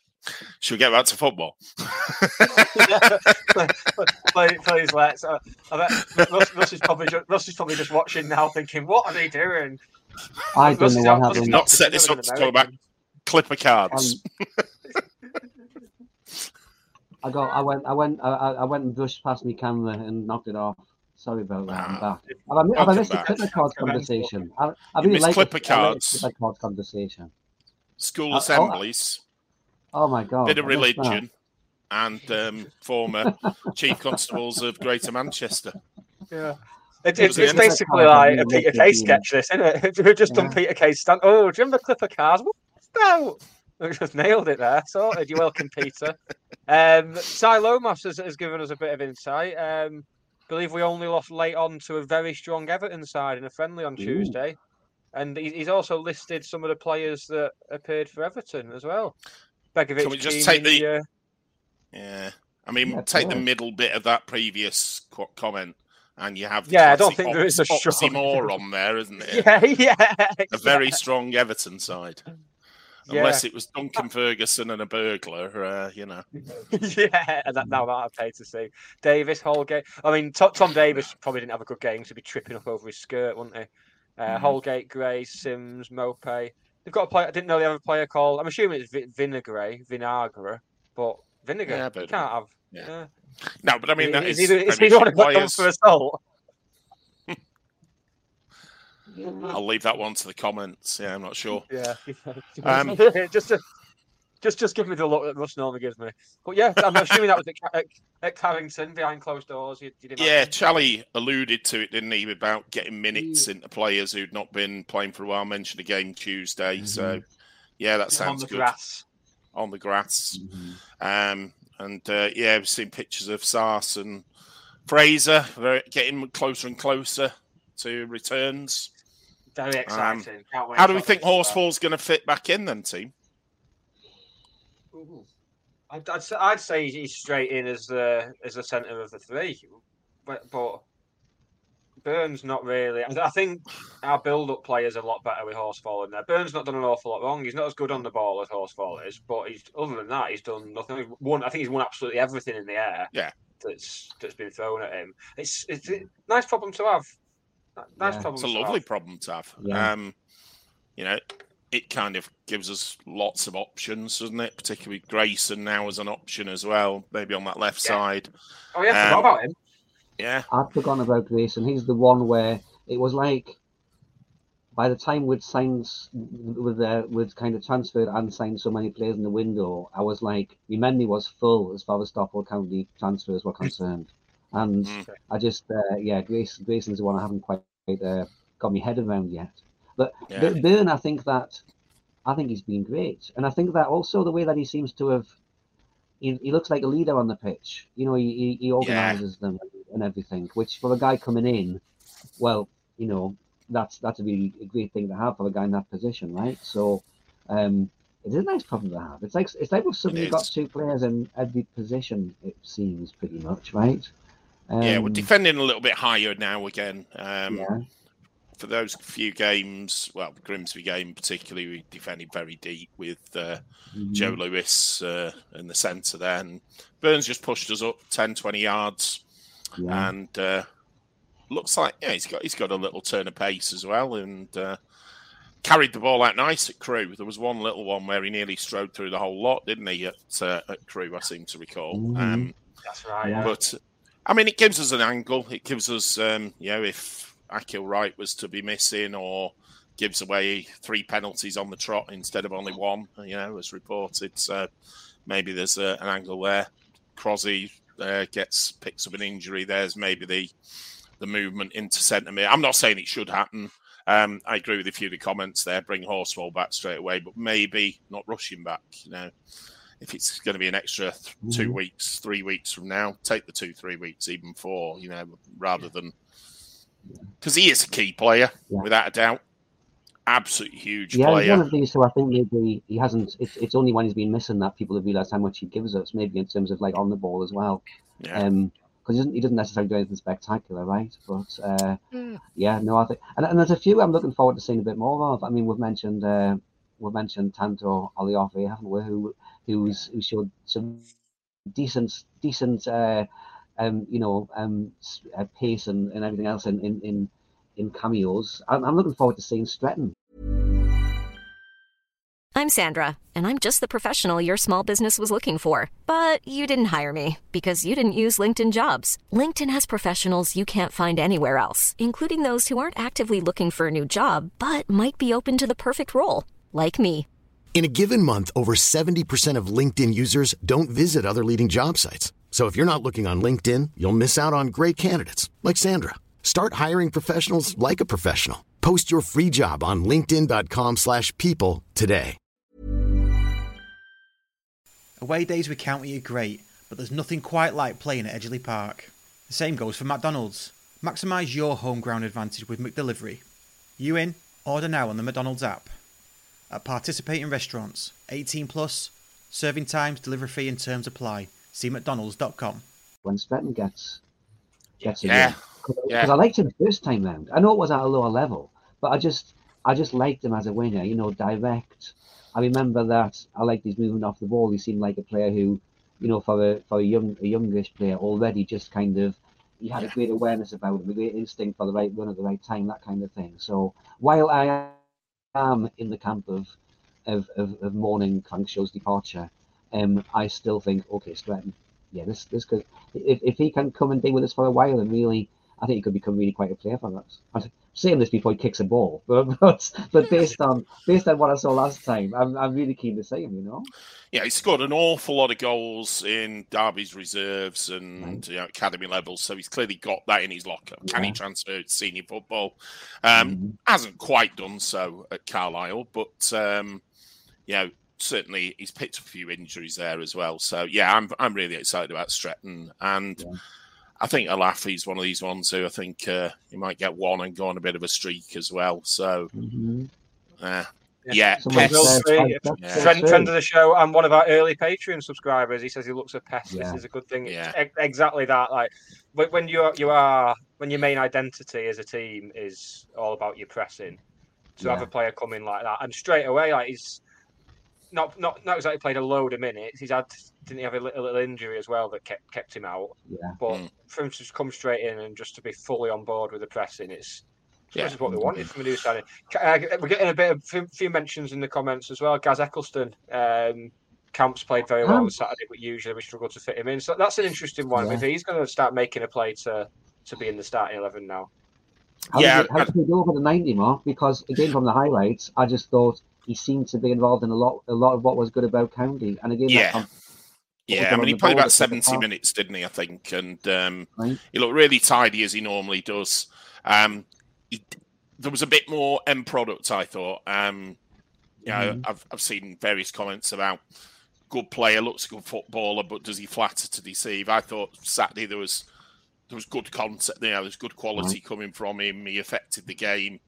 should we get back to football? please, please let's. Uh, I bet Russ, Russ is probably just, Russ is probably just watching now, thinking, "What are they doing?" I don't Russ know what out- Russ is happened. Not set this up to talk about American. Clipper cards. I got. I went. I went. I, I I went and brushed past my camera and knocked it off. Sorry about that. I'm Ah. back. Have I, have I Welcome missed the clipper cards conversation? I, I really like clipper it. I like the cards. clipper cards conversation. School Uh, oh, assemblies. Oh my god! bit of I missed that. religion, and um, former chief constables of Greater Manchester. Yeah. It, it, was it's end of it? basically like a Peter Kay yeah. sketch, this, isn't it? We've just done Peter Kay's stand. Oh, do you remember Clipper Cars? What about? We just nailed it there. Sorted. You're welcome, Peter. Um, Ty Lomas has, has given us a bit of insight. Um, believe we only lost late on to a very strong Everton side in a friendly on Ooh. Tuesday. And he's also listed some of the players that appeared for Everton as well. Begovic, Can we just take Keane, the- uh, Yeah, I mean, Yeah, take the middle bit of that previous comment, and you have the Yeah, I don't classic think there is a ox- strong- oxymoron there, isn't it? Yeah, yeah. A very strong Everton side. Yeah. Unless it was Duncan Ferguson and a burglar, uh, you know. yeah, and that, now that I've paid to see. Davies, Holgate. I mean, Tom, Tom Davies probably didn't have a good game. So he'd be tripping up over his skirt, wouldn't he? Uh, Mm-hmm. Holgate, Gray, Simms, Mope. They've got a player. I didn't know they have a player called. I'm assuming it's Vi- Vinagre, Vinagre, but Vinegar. Yeah, you but- can't have. yeah. Yeah. No, but I mean, that is, is he, is he Premiership one of got done players. for assault? I'll leave that one to the comments. Yeah, I'm not sure. Yeah. Um, just to, just just give me the look that Russ normally gives me. But yeah, I'm assuming that was at, Ca- at, at Carrington behind closed doors. You, you'd Yeah, imagine. Charlie alluded to it, didn't he, about getting minutes into players who'd not been playing for a while. Mentioned a game Tuesday, so yeah, that on sounds the good. grass. On the grass, Mm-hmm. um, and uh, yeah, we've seen pictures of Sars and Fraser very, getting closer and closer to returns. Very exciting. Can't wait Um, How do we think that. Horsfall's going to fit back in then, team? I'd, I'd, say, I'd say he's straight in as the as the centre of the three, but, but Byrne's not really. I I think our build-up players is a lot better with Horsfall in there. Byrne's not done an awful lot wrong. He's not as good on the ball as Horsfall is, but he's other than that, he's done nothing. He's Won, I think he's won absolutely everything in the air. Yeah. that's that's been thrown at him. It's it's a nice problem to have. Nice Yeah. problem. It's a lovely have. problem to have. Yeah. Um, you know, it kind of gives us lots of options, doesn't it? Particularly Grayson now as an option as well, maybe on that left Yeah. side. Oh yeah, I forgot Um, about him. Yeah, I'd forgotten about Grayson. He's the one where it was like by the time we'd signed with uh, with kind of transferred and signed so many players in the window, I was like, my memory was full as far as Stockport County transfers were concerned, and Mm. I just uh, yeah, Grace, Grayson's the one I haven't quite uh, got my head around yet. But Yeah. Byrne, I think that I think he's been great, and I think that also the way that he seems to have, he, he looks like a leader on the pitch. You know, he he, he organises yeah. them and everything. Which for a guy coming in, well, you know, that's that's a really a great thing to have for a guy in that position, right? So, um, it's a nice problem to have. It's like it's like we've suddenly got two players in every position. It seems pretty much right. Um, yeah, we're um, defending a little bit higher now again. Um, yeah. For those few games, well, the Grimsby game particularly, we defended very deep with uh, mm-hmm. Joe Lewis uh, in the centre there. And Byrne's just pushed us up 10, 20 yards. Yeah. And uh, looks like, yeah, he's got he's got a little turn of pace as well. And uh, carried the ball out nice at Crewe. There was one little one where he nearly strode through the whole lot, didn't he, at, uh, at Crewe, I seem to recall. Mm-hmm. Um, That's right. Yeah. But I mean, it gives us an angle. It gives us, um, you know, if Akil Wright was to be missing or gives away three penalties on the trot instead of only one, you know, as reported. So maybe there's uh, an angle there. Croasdale uh, gets picks up an injury. There's maybe the the movement into centre mid. I'm not saying it should happen. Um, I agree with a few of the comments there. Bring Horsfall back straight away, but maybe not rushing back. You know, if it's going to be an extra th- mm-hmm. two weeks, three weeks from now, take the two, three weeks, even four, you know, rather than because he is a key player yeah. without a doubt. Absolutely huge yeah, player. he's one of these who I think maybe he hasn't. It's, it's only when he's been missing that people have realised how much he gives us, maybe in terms of like on the ball as well. Yeah. Um, because he doesn't, he doesn't necessarily do anything spectacular, right? But uh, mm. yeah, no, I think, and, and there's a few I'm looking forward to seeing a bit more of. I mean, we've mentioned uh, we've mentioned Tanto Olaofe, haven't we? Who who's who showed some decent decent uh, um, you know um, uh, pace and, and everything else in in in, in cameos. I'm, I'm looking forward to seeing Stretton. I'm Sandra, and I'm just the professional your small business was looking for. But you didn't hire me because you didn't use LinkedIn jobs. LinkedIn has professionals you can't find anywhere else, including those who aren't actively looking for a new job but might be open to the perfect role, like me. In a given month, over 70% of LinkedIn users don't visit other leading job sites. So if you're not looking on LinkedIn, you'll miss out on great candidates like Sandra. Start hiring professionals like a professional. Post your free job on linkedin.com/people today. Away days with County are great, but there's nothing quite like playing at Edgeley Park. The same goes for McDonald's. Maximise your home ground advantage with McDelivery. You in? Order now on the McDonald's app at participating restaurants. 18 plus. Serving times, delivery fee, and terms apply. See McDonald's.com. When Stretton gets gets yeah. because yeah. I liked him first time round. I know it was at a lower level, but I just I just liked him as a winger. You know, direct. I remember that I liked his movement off the ball. He seemed like a player who, you know, for a for a young a youngish player already, just kind of he had yeah. a great awareness about him, a great instinct for the right run at the right time, that kind of thing. So while I am in the camp of of, of, of mourning Frank Show's departure, um, I still think okay, Stretton, yeah, this this could if, if he can come and be with us for a while and really, I think he could become really quite a player for us saying this before he kicks a ball, but but, but based on based on what I saw last time, I'm, I'm really keen to see him. You know. Yeah, he's scored an awful lot of goals in Derby's reserves and you know, academy levels, so he's clearly got that in his locker. Can yeah. he transfer to senior football? Um, mm-hmm. Hasn't quite done so at Carlisle, but um, you know certainly he's picked up a few injuries there as well. So yeah, I'm I'm really excited about Stretton and. Yeah I think Olaofe's one of these ones who I think uh, he might get one and go on a bit of a streak as well. So, mm-hmm. uh, yeah, yeah. Friend, friend, of the show and one of our early Patreon subscribers. He says he looks a pest. Yeah. This is a good thing. Yeah. exactly that. Like when you are, you are when your main identity as a team is all about your pressing. To yeah. have a player come in like that and straight away, like he's not not not exactly played a load of minutes. He's had didn't he have a little, a little injury as well that kept kept him out. Yeah. But mm. for him to just come straight in and just to be fully on board with the pressing, it's yeah. This is what we wanted from a new signing. Uh, we're getting a bit of a few mentions in the comments as well. Gaz Eccleston. Um, Camps played very well on Saturday, but usually we struggle to fit him in. So that's an interesting one. Yeah. If he's going to start making a play to to be in the starting eleven now. How yeah, did, how did he go over the ninety mark? Because again, from the highlights, I just thought he seemed to be involved in a lot, a lot of what was good about County. And again, yeah. Yeah, I mean, he played about 70 minutes, didn't he? I think. And um, right. he looked really tidy as he normally does. Um, he, there was a bit more end product, I thought. Um, you know, I've I've seen various comments about good player, looks a good footballer, but does he flatter to deceive? I thought Saturday there was there was good concept, you know, there's good quality coming from him. He affected the game,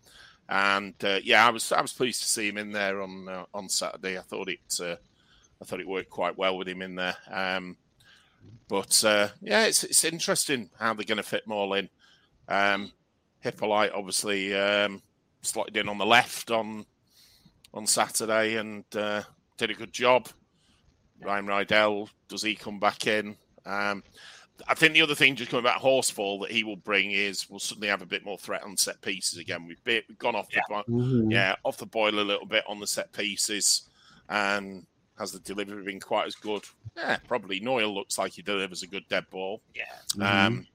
and uh, yeah, I was I was pleased to see him in there on uh, on Saturday. I thought it uh, I thought it worked quite well with him in there. Um, but uh, yeah, it's it's interesting how they're going to fit them all in. Um, Hippolyte obviously um, slotted in on the left on on Saturday and uh, did a good job. Ryan Rydel, does he come back in? Um, I think the other thing, just coming back Horsfall, that he will bring is we'll suddenly have a bit more threat on set pieces again. We've, bit, we've gone off the Mhm. yeah off the boil a little bit on the set pieces, and has the delivery been quite as good? Yeah, probably. Knoyle looks like he delivers a good dead ball. Yeah. Um,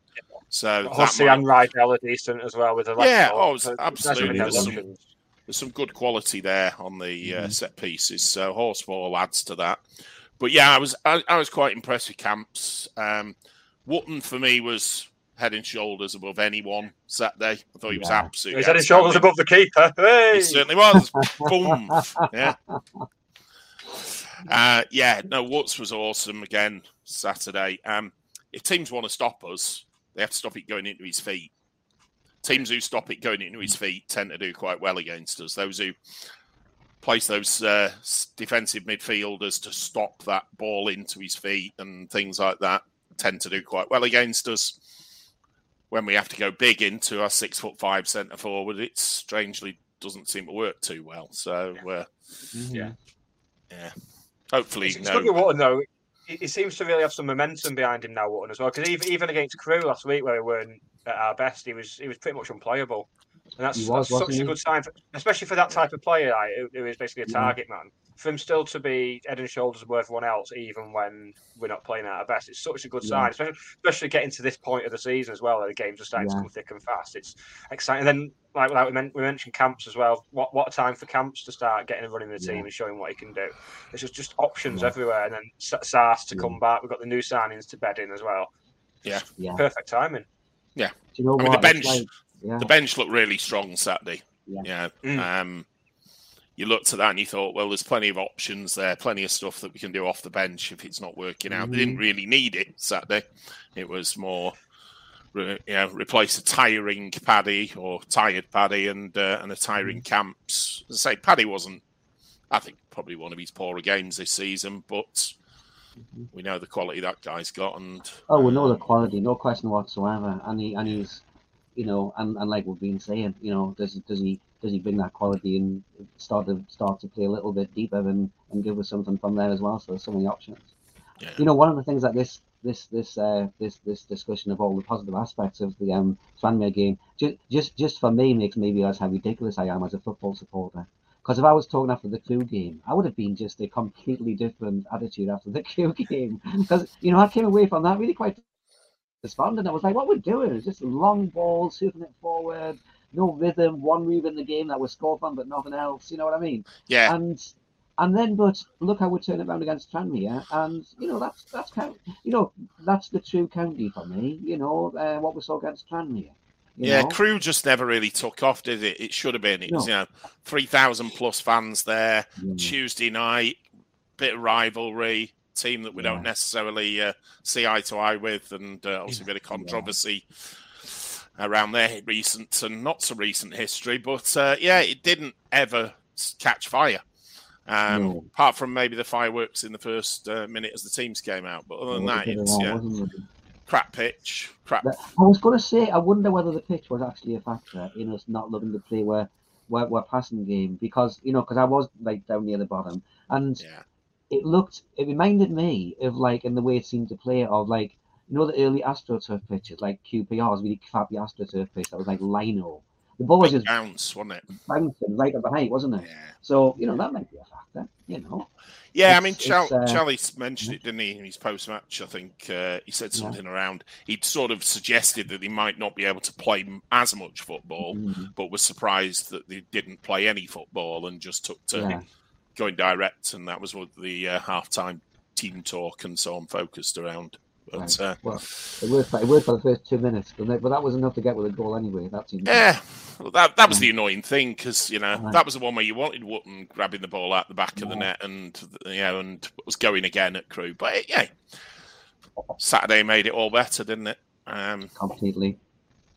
so that Hussey might- and Rydel are decent as well with the yeah, foot. oh, So it's it's nice to absolutely. There's some, there's some good quality there on the uh, Mm-hmm. set pieces. So Horsfall adds to that. But yeah, I was I, I was quite impressed with Camps. Um, Wootton for me was head and shoulders above anyone Saturday. I thought he was Yeah. absolutely. He's head and shoulders above the keeper. Hey! He certainly was. Boom. Yeah. Uh, yeah, no, Woods was awesome again Saturday. Um, if teams want to stop us, they have to stop it going into his feet. Teams who stop it going into his feet tend to do quite well against us. Those who place those uh, defensive midfielders to stop that ball into his feet and things like that tend to do quite well against us. When we have to go big into our six foot five centre forward, it strangely doesn't seem to work too well. So, uh, Yeah. yeah. Hopefully, It's, it's no. good with Wootton though. He, he seems to really have some momentum behind him now, Wootton as well. Because even, even against Crewe last week, where we weren't at our best, he was he was pretty much unplayable, and that's, was, that's such wasn't a good sign, for, especially for that type of player like, who, who is basically a Yeah. target man. For him still to be head and shoulders above everyone else, even when we're not playing at our best, it's such a good Yeah. sign. Especially, especially getting to this point of the season as well, where the games are starting Yeah. to come thick and fast. It's exciting. And then, like, like we, men- we mentioned camps as well. What what a time for camps to start getting and running the team Yeah. and showing what he can do. It's just, just options Yeah. everywhere. And then Sars to Yeah. come back. We've got the new signings to bed in as well. Yeah. Yeah. Perfect timing. Yeah. Do you know I mean, the what? It's bench, like- yeah. the bench looked really strong Saturday. Yeah. Yeah. Um, you looked at that and you thought, well, there's plenty of options there, plenty of stuff that we can do off the bench if it's not working out. They didn't Mm-hmm. really need it Saturday. It was more, re- you know, replace a tiring Paddy or tired Paddy and uh, and a tiring Camps. As I say, Paddy wasn't, I think, probably one of his poorer games this season, but we know the quality that guy's got, and Oh, we know the quality, no question whatsoever. And he and he's, you know, and, and like we've been saying, you know, does does he does he bring that quality and start to start to play a little bit deeper and, and give us something from there as well? So there's so many options. Yeah. You know, one of the things that this this this uh this this discussion of all the positive aspects of the um Tranmere game just just just for me makes me realize how ridiculous I am as a football supporter. Because if I was talking after the Crewe game, I would have been just a completely different attitude after the Crewe game. Because you know, I came away from that really quite despondent. I was like, what we're doing is just long balls, shooting it forward, no rhythm, one move in the game that was scored from, but nothing else. You know what I mean? yeah, And and then, but look how we turn it around against Tranmere, and you know that's that's kind you know that's the true county for me. You know uh, what we saw against Tranmere. yeah, know? Crewe just never really took off, did it? It should have been. It was, you know, three thousand plus fans there. Yeah. Tuesday night, bit of rivalry. Team that we don't necessarily uh, see eye to eye with, and uh, obviously a bit of controversy around their recent and not so recent history. But uh, yeah, it didn't ever catch fire. Um, No. Apart from maybe the fireworks in the first uh, minute as the teams came out, but other than Well, that, it's yeah, it? crap pitch, crap. I was going to say, I wonder whether the pitch was actually a factor in us not loving to play where where, where passing game because you know because I was like down near the bottom and Yeah, it looked it reminded me of like in the way it seemed to play of like you know the early AstroTurf pitches like QPR's really crappy AstroTurf pitch that was like lino. The ball was just bounce, wasn't it? bouncing right at the height, wasn't it? Yeah. So you know that might be a factor. You know, Yeah, I mean, Chal- uh, Charlie mentioned it, didn't he, in his post match? I think uh, he said Yeah. something around. He'd sort of suggested that he might not be able to play as much football, Mhm. but was surprised that they didn't play any football and just took to Yeah. going direct. And that was what the uh, halftime team talk and so on focused around. But uh, Well, it worked. For, it worked for the first two minutes, but that, but that was enough to get with a goal anyway. That seemed yeah, well, that that was the annoying thing because you know Right. that was the one where you wanted Wootton grabbing the ball out the back of the net and you know and was going again at Crewe. But it, yeah, Saturday made it all better, didn't it? Um, completely.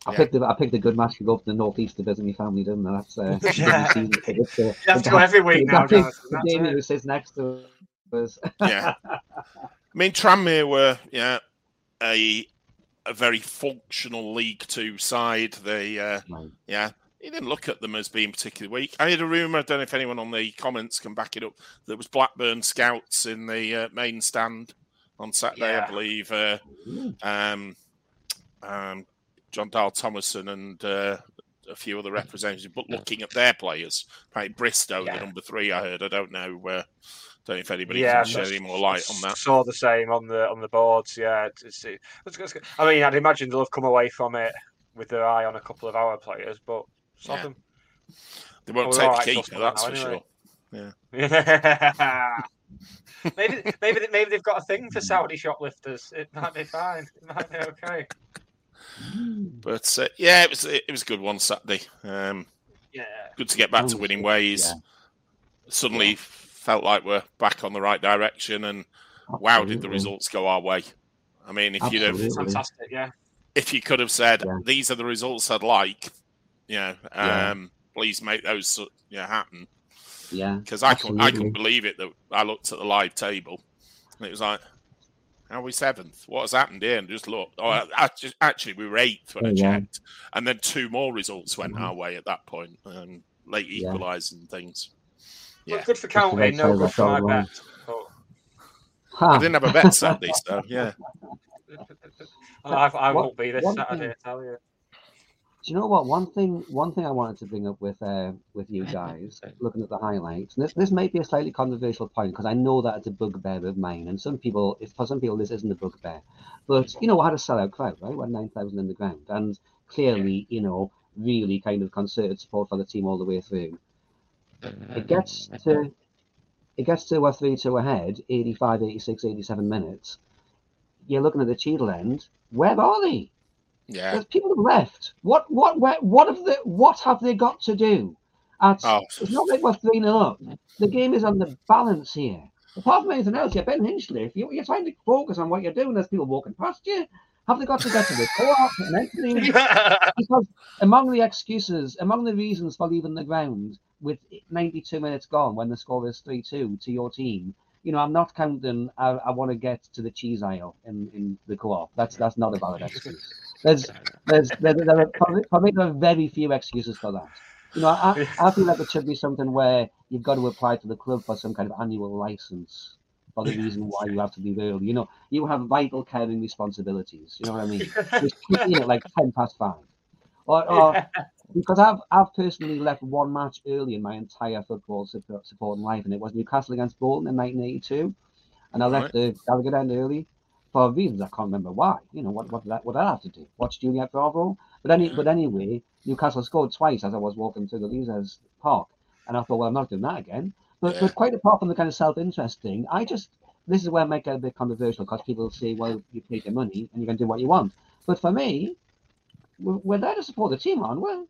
I Yeah. picked the I picked a good match to go up to the northeast to visit my family, didn't I? That's uh, Yeah. season uh, You have to go every week now, exactly. Jonathan, that's Damien it. who sits next to us. yeah. I mean, Tranmere were yeah a a very functional League Two side. They uh, Right. yeah. He didn't look at them as being particularly weak. I had a rumor. I don't know if anyone on the comments can back it up. There was Blackburn scouts in the uh, main stand on Saturday, Yeah. I believe. Uh, um, um, Jon Dahl Tomasson and uh, a few other representatives, but looking at their players. Apparently Bristow, Yeah. the number three, I heard. I don't know. Uh, don't know if anybody Yeah, can shed any more light on that. Saw the same on the on the boards. Yeah, it's, it's, it's, it's- I mean, I'd imagine they'll have come away from it with their eye on a couple of our players, but sod Yeah. them. They won't take we're the alright keeper, that's now for anyway. sure. maybe maybe they- maybe they've got a thing for Saudi shoplifters. It might be fine. It might be okay. But uh, yeah, it was it was a good one Saturday. Um, Yeah. good to get back to winning ways. yeah. Suddenly felt like we're back on the right direction, and wow, did the results go our way? I mean, if you'd have Fantastic. Yeah. if you could have said Yeah. these are the results I'd like, you know, Yeah. um, please make those so- you know, happen. Yeah. Because I couldn't, I absolutely. couldn't believe it that I looked at the live table and it was like, how are we seventh? What has happened here? And just look. Oh, I, I just, actually, we were eighth when I Oh, yeah. checked, and then two more results went Mhm. our way at that point, and late Yeah. equalising things. Well, Yeah, Good for Just to counting, no good for my bet. But Ha. I didn't have a bet Saturday, so yeah. I, I What- won't be this Saturday, thing- I tell you. Do you know what? One thing, one thing I wanted to bring up with uh, with you guys, looking at the highlights. And this this may be a slightly controversial point because I know that it's a bugbear of mine, and some people, if for some people, this isn't a bugbear. But you know, I had a sellout crowd, right? We had nine thousand in the ground, and clearly, you know, really kind of concerted support for the team all the way through. Um, it gets to it gets to a 3 2 ahead, 85, 86, 87 minutes. You're looking at the Cheadle end. Where are they? Yeah. There's people have left. What what where, what have they what have they got to do? At, Oh. It's not like we're 3 0 up. The game is on the balance here. Apart from anything else, you're Ben Hinchliffe. You, you're trying to focus on what you're doing. There's people walking past you. Have they got to get to the co-op and because among the excuses, among the reasons for leaving the ground with 92 minutes gone when the score is 3 2 to your team, you know, I'm not counting, I, I want to get to the cheese aisle in, in the co op. That's that's not a valid excuse. There's, there's, there, there are, for me- there are very few excuses for that. You know, I, I feel like it should be something where you've got to apply to the club for some kind of annual license for the reason why you have to be early. You know, you have vital caring responsibilities. You know what I mean? Just it like 10 past five. Or, or because I've I've personally left one match early in my entire football support, supporting life, and it was Newcastle against Bolton in 1982, and I left the Gallowgate end early for reasons I can't remember why. You know what what did I, what did I have to do? Watch Juliet Bravo? But any but anyway, Newcastle scored twice as I was walking through the Leazes Park, and I thought, well, I'm not doing that again. But but quite apart from the kind of self-interest thing, I just this is where it might get a bit controversial because people say, well, you paid your money and you can do what you want. But for me, we're, we're there to support the team, aren't we?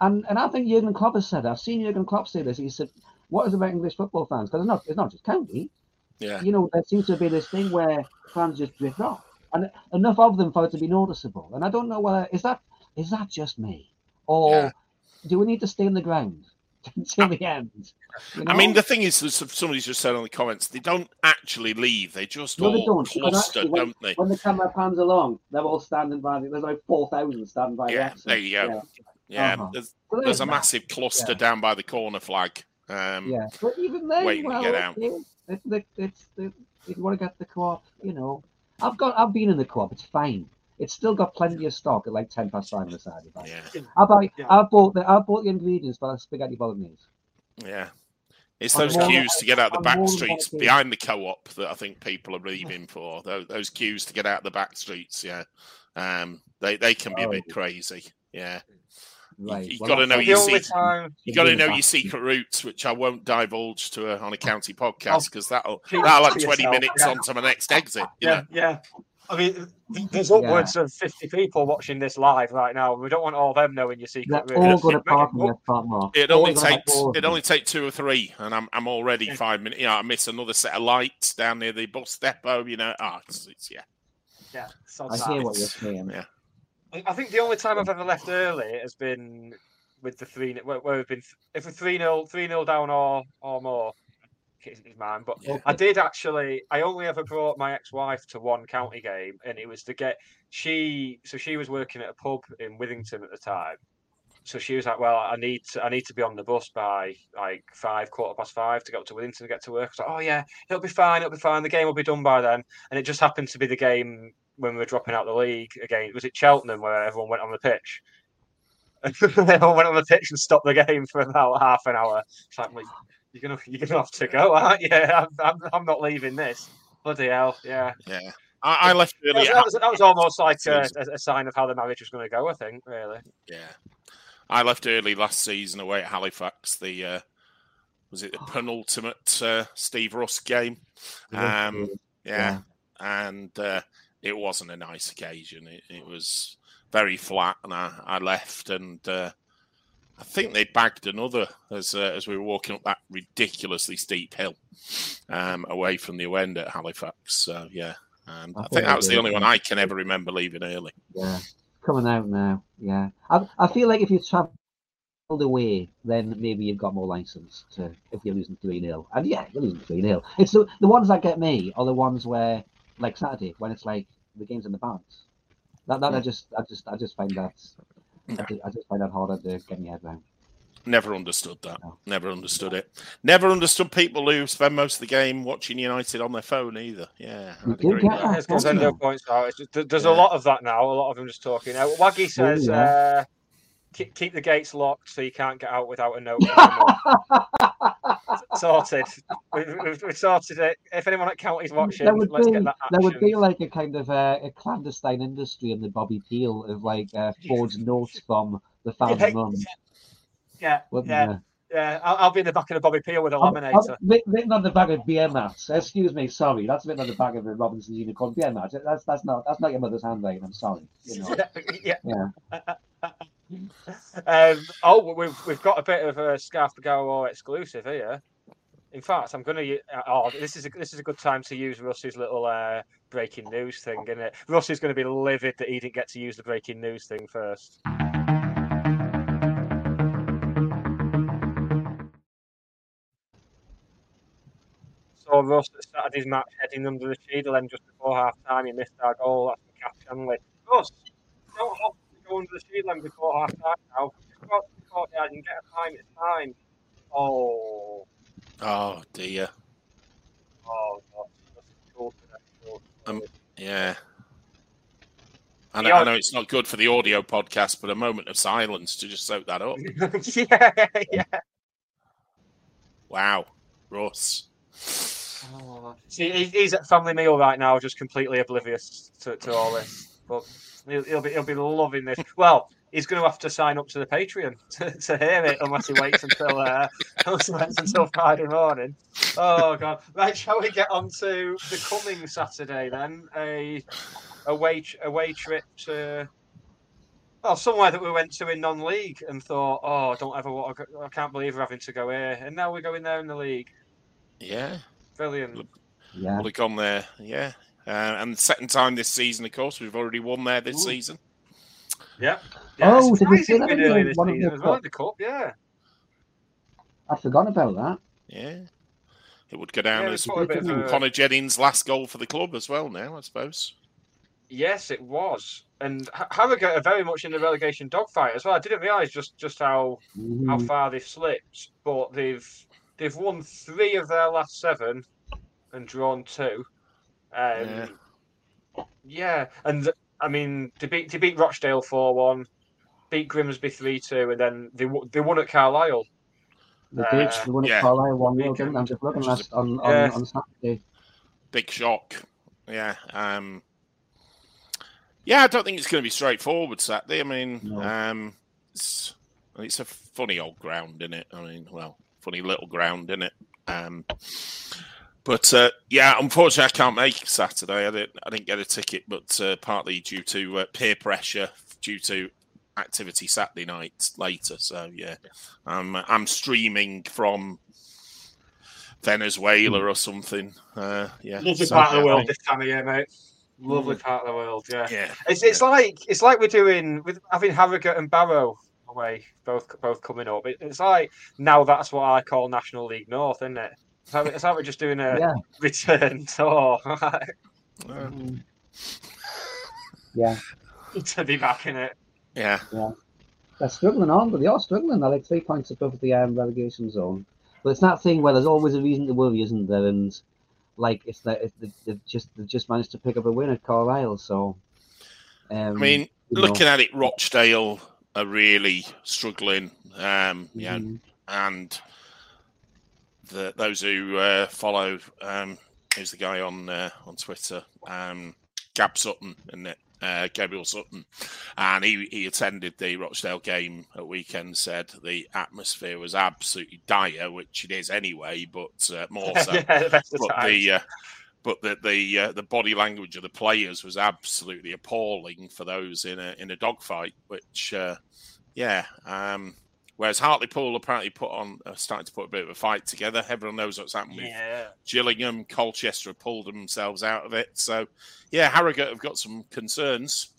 And and I think Jurgen Klopp has said, I've seen Jurgen Klopp say this. He said, "What is it about English football fans? Because it's not it's not just county. Yeah. You know, there seems to be this thing where fans just drift off, and enough of them for it to be noticeable. And I don't know whether is that is that just me, or Yeah. do we need to stay in the ground until the end? You I mean, the thing is, somebody's just said on the comments, they don't actually leave. They just No, they all don't. cluster, actually when, don't they? when the camera pans along, they're all standing by. The, there's like four thousand standing by. Yeah, exit. there you go. Yeah. Yeah, Uh-huh. there's, So there's a that. massive cluster Yeah. down by the corner flag. Um, Yeah, but even then, waiting to get out. okay, It's, the- it's, the- if you want to get the co-op, you know, I've got, I've been in the co-op. It's fine. It's still got plenty of stock at like ten past five on the Saturday. Night. yeah, I buy, Yeah. I bought the, I bought the ingredients for spaghetti bolognese. yeah. It's I'm those more- queues to get out the I'm back streets likely- behind the co-op that I think people are leaving for. Those, those queues to get out the back streets, yeah. Um, they they can be a bit Oh. crazy. Yeah, Right. you well, gotta that's- know the you only time you got to know your secret routes, which I won't divulge to a, on a county podcast because that'll that'll to have twenty yourself, minutes yeah. onto my next exit. You yeah, know? yeah, I mean, there's upwards of 50 people watching this live right now. We don't want all of them knowing your secret. They're really. all going to Make it park in up. their front lawn. It only gonna takes it only take two or three, and I'm I'm already five minutes. You know, I miss another set of lights down near the bus depot. You know, ah, it's, it's yeah, Yeah, so I sad. hear what you're saying. yeah. I think the only time I've ever left early has been with the three where, where we've been if we're three 0 three 0 down or or more. Is is mine, but Yeah. I did actually. I only ever brought my ex-wife to one county game, and it was to get she. So she was working at a pub in Withington at the time. So she was like, "Well, I need to, I need to be on the bus by like five, quarter past five to get up to Withington to get to work." I was like, "Oh yeah, it'll be fine, it'll be fine. The game will be done by then." And it just happened to be the game when we were dropping out the league again. Was it Cheltenham where everyone went on the pitch? everyone went on the pitch and stopped the game for about half an hour. It's like, you're gonna you're gonna have to go, aren't you? I'm, I'm, I'm not leaving this. Bloody hell, yeah. yeah. I, I left early. that was, that was almost like a, a, sign of how the marriage was going to go. I think, really. Yeah, I left early last season away at Halifax. The uh, was it the penultimate uh, Steve Russ game? Um, yeah, and uh, it wasn't a nice occasion. It, it was very flat, and I, I left, and uh, I think they bagged another as uh, as we were walking up that ridiculously steep hill um, away from the end at Halifax. So yeah, and I I think that was the only one I can ever remember leaving early. Yeah, coming out now. Yeah, I, I feel like if you travel the way, then maybe you've got more license to if you're losing three 0 And yeah, you're losing three 0 It's the the ones that get me are the ones where, like Saturday, when it's like the game's in the balance. That that I just I just I just find that I just, I just find that harder to get my head around. Never understood that. No. Never understood it. Never understood people who spend most of the game watching United on their phone either. Yeah, I'd agree get with that. that. As Gonzalo points out, it's just, there- there's Yeah. a lot of that now. A lot of them just talking. Uh, Waggy says, yeah. uh, keep, "Keep the gates locked so you can't get out without a note." sorted. We've, we've, we've sorted it. If anyone at county's watching, There would let's be get that there would be like a kind of uh, a clandestine industry in the Bobby Peel of like uh, forged notes from the fans' Yeah. Yeah, yeah? Yeah. I'll, I'll be in the back of the Bobby Peel with a laminator. oh, writ- written on the back of beer mats. Excuse me, sorry, that's written on the back of the Robinson Unicorn beer mat. That's that's not that's not your mother's handwriting. I'm sorry. You know. yeah. Yeah. Um, oh, we've we've got a bit of a Scarf Bergara Wore exclusive here. In fact, I'm going to. Oh, this is a, this is a good time to use Russ's little uh, breaking news thing, isn't it? Russ is going to be livid that he didn't get to use the breaking news thing first. So Russ at Saturday's match heading under the shield, and just before half time, he missed our goal. That's from Cap Shanley. Russ, don't have to go under the shield line before half time now. Just go out to the courtyard and get a time. It's time. Oh, Oh dear. oh, God. Cool cool. Um, Yeah. I know, I know it's not good for the audio podcast, but a moment of silence to just soak that up. yeah, yeah. Wow, Russ. See, he's at family meal right now, just completely oblivious to, to all this. But he'll, he'll be he'll be loving this. Well, he's going to have to sign up to the Patreon to, to hear it, unless he waits until uh, unless he waits until Friday morning. Oh God! Right, shall we get on to the coming Saturday then? A away away trip to. Well, somewhere that we went to in non-league and thought, oh, I don't ever want. I can't believe we're having to go here, and now we're going there in the league. Yeah, Brilliant. Yeah. would have gone there. Yeah, uh, and the second time this season, of course, we've already won there this Ooh. season. Yeah. Oh, did we say surprising that we're in early the- this season the as well, cup? the cup, yeah. I'd forgotten about that. Yeah, it would go down Yeah, as put a bit of a- Connor Jennings' last goal for the club as well. Now, I suppose. Yes, it was. And Ha- Harrogate are very much in the relegation dogfight as well. I didn't realise just, just how Mhm. how far they've slipped, but they've they've won three of their last seven and drawn two. Um, Yeah. yeah. and I mean they beat they beat Rochdale four one, beat Grimsby three two, and then they they won at Carlisle. The Uh, Dukes, the one at yeah. Carlisle one 0 Weekend, didn't I'm just looking which last on, on, Yeah. on Saturday. Big shock. Yeah. Um, yeah, I don't think it's going to be straightforward Saturday. I mean, No. um, it's it's a funny old ground, isn't it? I mean, well, funny little ground, is it? Um, But uh, yeah, unfortunately, I can't make Saturday. I didn't. I didn't get a ticket, but uh, partly due to uh, peer pressure, due to activity Saturday night later. So yeah, I'm I'm streaming from Venezuela or something. Uh, yeah, Lovely so, part of the world this time of year, mate. Lovely part of the world. Yeah. Yeah, It's it's like it's like we're doing with having Harrogate and Barrow away, both both coming up. It, it's like now that's what I call National League North, isn't it? It's like, it's like we're just doing a Yeah. return tour Yeah, to be back in it. yeah. Yeah. They're struggling on, but they are struggling. They're like three points above the um, relegation zone. But it's that thing where there's always a reason to worry, isn't there? And like it's that it's, they- they've just they've just managed to pick up a win at Carlisle. So, um, I mean, you know, looking at it, Rochdale are really struggling. Um, yeah, mhm. and the, those who uh, follow, um, who's the guy on uh, on Twitter, um, Gab Sutton, isn't? Uh, Gabriel Sutton, and he, he attended the Rochdale game at weekend. Said the atmosphere was absolutely dire, which it is anyway, but uh, more so. yeah, the but the uh, but the the uh, the body language of the players was absolutely appalling for those in a in a dogfight. Which, uh, yeah. Um, whereas Hartlepool apparently put on uh, starting to put a bit of a fight together. Everyone knows what's happened with yeah. Gillingham. Colchester have pulled themselves out of it. So, yeah, Harrogate have got some concerns.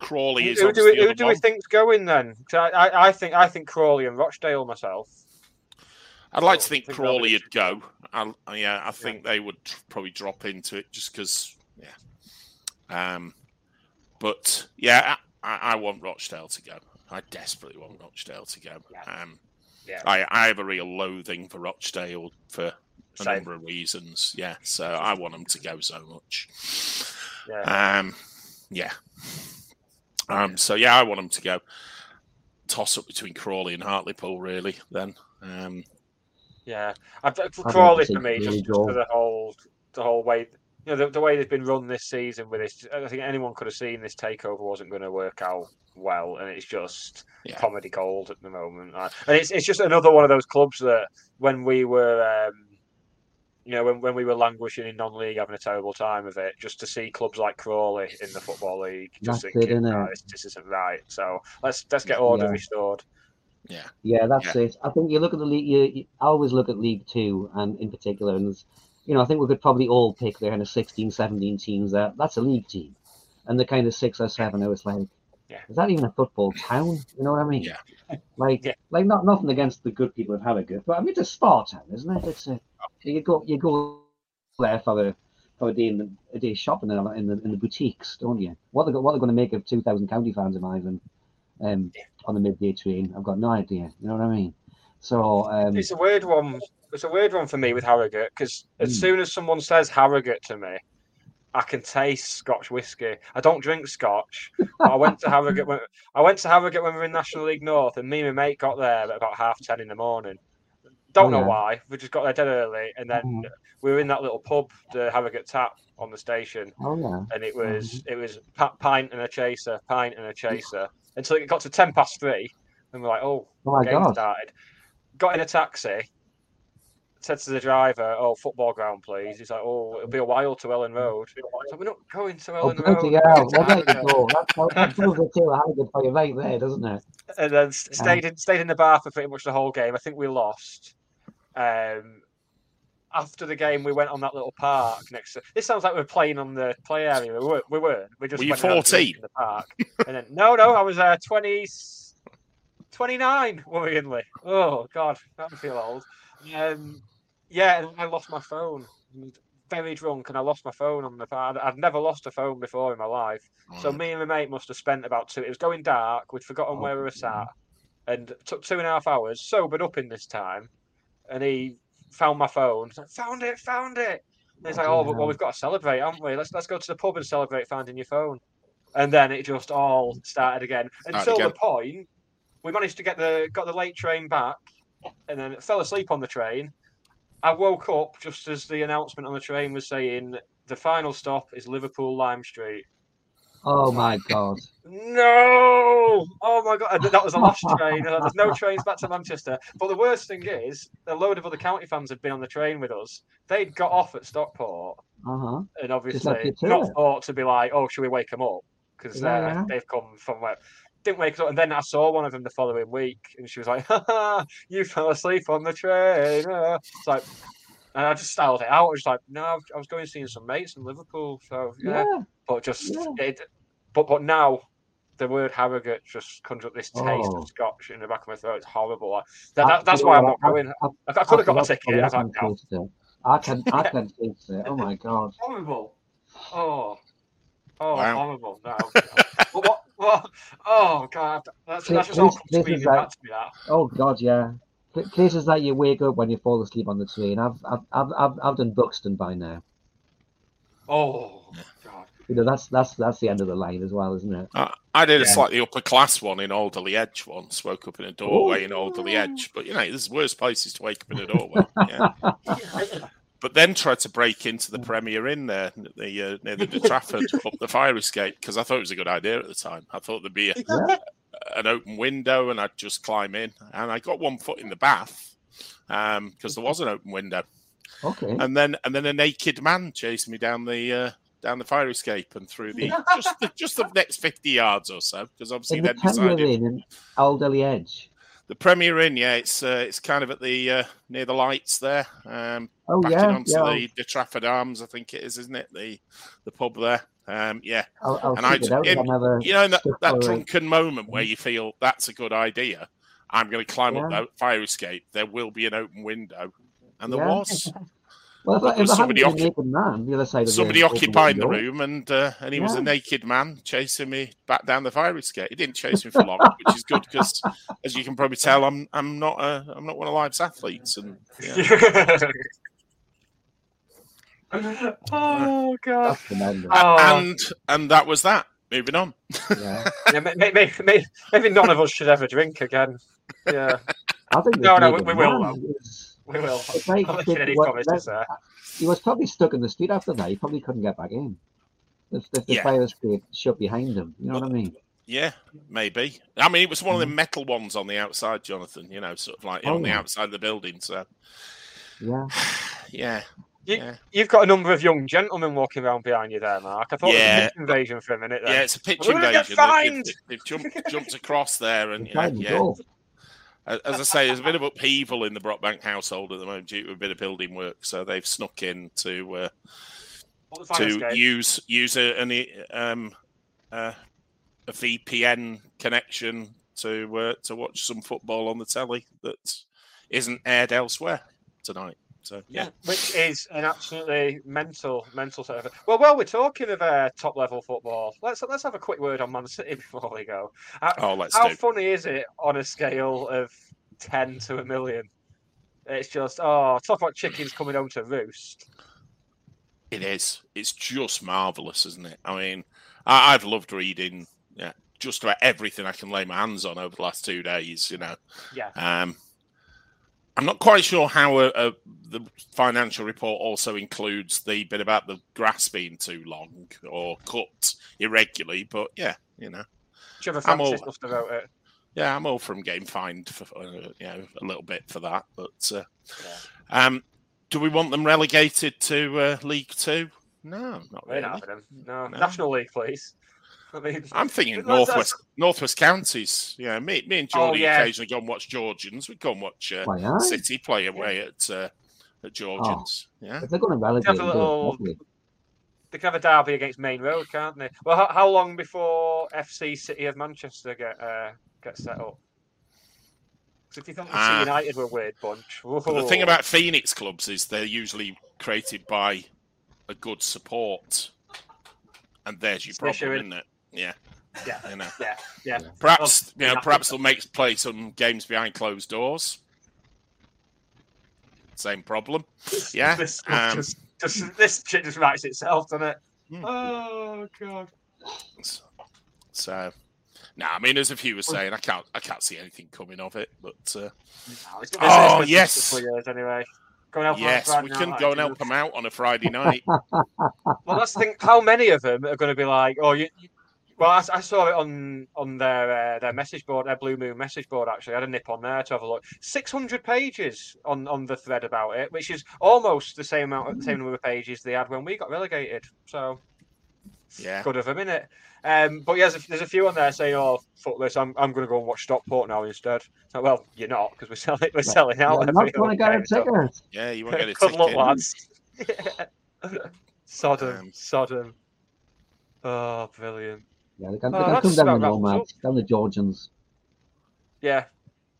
Crawley is Who do obviously we, the who do we think's going then? I, I, I think I think Crawley and Rochdale myself. I'd like to think think Crawley would go. I, yeah, I think they would probably drop into it just because, yeah. Um, but yeah, I, I want Rochdale to go. I desperately want Rochdale to go. Yeah. Um, Yeah. I, I have a real loathing for Rochdale for a Same. number of reasons. Yeah, so I want them to go so much. Yeah. Um, yeah. Um, so yeah, I want them to go. Toss up between Crawley and Hartlepool, really. Then, um, Yeah, I've, for to Crawley for me, just, just for the whole the whole way, you know, the, the way they've been run this season with this. I think anyone could have seen this takeover wasn't going to work out well, and it's just Yeah. comedy gold at the moment. And it's it's just another one of those clubs that when we were. Um, you know, when, when we were languishing in non-league, having a terrible time of it, just to see clubs like Crawley in the football league, just That's it, thinking, innit? "No, this, this isn't right. So let's let's get order Yeah. restored. Yeah. Yeah, that's it. I think you look at the league. You, you I always look at League Two, and in particular, and you know, I think we could probably all pick there kind of 16, 17 teams. That that's a league team, and the kind of six or seven. I was like, Yeah. is that even a football town? You know what I mean? Yeah. Like, Yeah. like not nothing against the good people of Harrogate, but I mean, it's a spa town, isn't it? It's a you go you go there for a for a day in the, a day shopping in the in the, in the boutiques, don't you? What they what they're going to make of two thousand county fans arriving um, on the midday train? I've got no idea. You know what I mean? So um, It's a weird one. It's a weird one for me with Harrogate because as Mm. soon as someone says Harrogate to me, I can taste Scotch whiskey. I don't drink Scotch. I went to Harrogate. When, I went to Harrogate when we were in National League North, and me and my mate got there at about half ten in the morning. Don't Oh, know yeah. why. We just got there dead early, and then Mhm. we were in that little pub, the Harrogate Tap, on the station, oh yeah, and it was it was pint and a chaser, pint and a chaser, until it got to ten past three, and we're like, oh, oh my game god, started. Got in a taxi. Said to the driver, "Oh, football ground, please." He's like, "Oh, it'll be a while to Elland Road." So we're not going to oh Elland bloody Road. hell! we're Well, going there to. That, that, that proves the tale of Harrogate for you right there, doesn't it? and then stayed in stayed in the bar for pretty much the whole game. I think we lost. Um, after the game, we went on that little park next to. This sounds like we're playing on the play area. We weren't. We weren't. We just Were you went and had a drink 14? in the park. and then no, no, I was uh, 20, 29 worryingly. Oh God, that feel old. Um, yeah, and I lost my phone. Very drunk, and I lost my phone on the park. I'd never lost a phone before in my life. So me and my mate must have spent about two. It was going dark. We'd forgotten where we were sat, and took two and a half hours. Sobered up in this time, and he found my phone. Like, found it, found it. And he's like, oh, but, well, we've got to celebrate, haven't we? Let's let's go to the pub and celebrate finding your phone. And then it just all started again until again. the point we managed to get the got the late train back, and then fell asleep on the train. I woke up just as the announcement on the train was saying the final stop is Liverpool Lime Street. Oh my god. No! Oh my god, that was a lost train. Uh, There's no trains back to Manchester. But the worst thing is, a load of other county fans have been on the train with us. They'd got off at Stockport, Uh huh. and obviously not it. thought to be like, "Oh, should we wake them up?" Because Yeah, yeah. they've come from where. Didn't wake up, and then I saw one of them the following week, and she was like, "Ha ha, you fell asleep on the train." uh." It's like, and I just styled it out. I was like, "No, I was- going to see some mates in Liverpool, so yeah." Yeah. But just Yeah. it, but but now the word Harrogate just conjures up this taste Oh. of Scotch in the back of my throat. It's horrible. Like, that, that, that's why I'm not going. I, I could have got a ticket. I was like, no, taste it. I can I can taste it. Oh my god. horrible. Oh, oh, Wow. horrible. No. but what, what? Oh god, that's, that's just all this- come this is back to me. That. Oh god, yeah. Pl- Places that you wake up when you fall asleep on the train. I've I've I've I've, I've done Buxton by now. Oh god. You know that's that's that's the end of the line as well, isn't it? I, I did a slightly upper class one in Alderley Edge once. Woke up in a doorway in Alderley Edge, but you know, there's worse places to wake up in a doorway. Yeah. but then tried to break into the Premier Inn there, the uh, near the De Trafford, up the fire escape because I thought it was a good idea at the time. I thought there'd be a, Yeah. An open window and I'd just climb in, and I got one foot in the bath because there was an open window, Okay. and then and then a naked man chased me down the. Uh, down the fire escape and through the just the, just the next fifty yards or so, because obviously the then Premier decided in Alderley Edge. the Premier Inn, yeah, it's uh, it's kind of at the uh, near the lights there, um, Oh yeah, onto yeah. the, the Trafford Arms, I think it is, isn't it? The the pub there, um, yeah. I'll, I'll and I, it out. in- I've never you know, that, that drunken moment where you feel that's a good idea, I'm going to climb up Yeah. that fire escape. There will be an open window, and there Yeah. was Well, if, if was somebody been occu- naked man, the other side of somebody the open occupying the room, and uh, and he was a naked man chasing me back down the fire escape. He didn't chase me for long, which is good because, as you can probably tell, I'm I'm not a I'm not one of life's athletes, and yeah. oh god. Oh, and and that was that. Moving on. Yeah. yeah, may- may- may- maybe none of us should ever drink again. Yeah, I think No, no, naked we will, man though. is- we will. It's like I'm making any what- promises there. He was probably stuck in the street after that. He probably couldn't get back in. If, if the Yeah. fire escape shut behind him, you know what I mean? Yeah, maybe. I mean, it was one of the mm. metal ones on the outside, Jonathan. You know, sort of like Oh, on the oh. outside of the building. So, Yeah. yeah, You- yeah, You've got a number of young gentlemen walking around behind you there, Mark. I thought Yeah. it was a pitch invasion for a minute. There. yeah. It's a pitch We're invasion. They've- fined! They've, they've jumped jumped across there, and yeah, yeah. As as I say, there's a bit of upheaval in the Brockbank household at the moment due to a bit of building work. So they've snuck in to uh, What the fire to escape? use use a, an, um, uh, a VPN connection to uh, to watch some football on the telly that isn't aired elsewhere tonight. So yeah, which is an absolutely mental, mental sort of. Well, well, we're talking of uh, top level football. Let's let's have a quick word on Man City before we go. How, Oh, let's how do. funny is it on a scale of ten to a million? It's just oh, talk about chickens coming home to roost. it is. It's just marvelous, isn't it? I mean, I, I've loved reading yeah, just about everything I can lay my hands on over the last two days. You know, Yeah, Um, I'm not quite sure how uh uh the financial report also includes the bit about the grass being too long or cut irregularly, but yeah, you know, Trevor Francis all- have it. yeah, I'm all from Game fined for uh, you know a little bit for that. But uh, Yeah. um, do we want them relegated to uh, League Two? No, not We're really. not. No. No. National League, please. I mean, I'm thinking That's- that's- Northwest Northwest counties. Yeah, me, me and Oh, yeah. occasionally go and watch Georgians. We go and watch uh, Why? City play away at uh, at Georgians. Yeah, they're going to relegate, Have a them, little- They can have a derby against Maine Road, can't they? Well, how, how long before FC City of Manchester get uh, get set up? 'Cause if you thought Ah. FC United were a weird bunch, the thing about Phoenix clubs is they're usually created by a good support, and there's your Smash problem, you isn't it? Yeah, yeah, you know. yeah, yeah. Perhaps Well, you know, perhaps they'll make play some games behind closed doors. Same problem. Yeah. This, um, just, just, this shit just writes itself, doesn't it? Hmm. Oh god. So, no, I mean, as a few were saying, I can't, I can't see anything coming of it. But uh, No, it's- it's- Oh, yes. just a couple of years anyway. Go and help yes, out we can now, go and help them out on a Friday night. Well, that's the thing. How many of them are going to be like, oh, you, you- Well, I, I, saw it on on their uh, their message board, their Blue Moon message board. Actually, I had a nip on there to have a look. Six hundred pages on, on the thread about it, which is almost the same amount, the same number of pages they had when we got relegated. So, yeah, good of a minute. Um, but yeah, there's a, there's a, few on there saying, "Oh, fuck this! I'm, I'm going to go and watch Stockport now instead." So, well, you're not because we're selling we're selling out. I'm not going to get a ticket. So. Yeah, you won't get a Good ticket. luck, lads. Sodom, um, Sodom. Oh, brilliant. Yeah, they can, oh, they can come down the Nomad, down the Georgians. Yeah,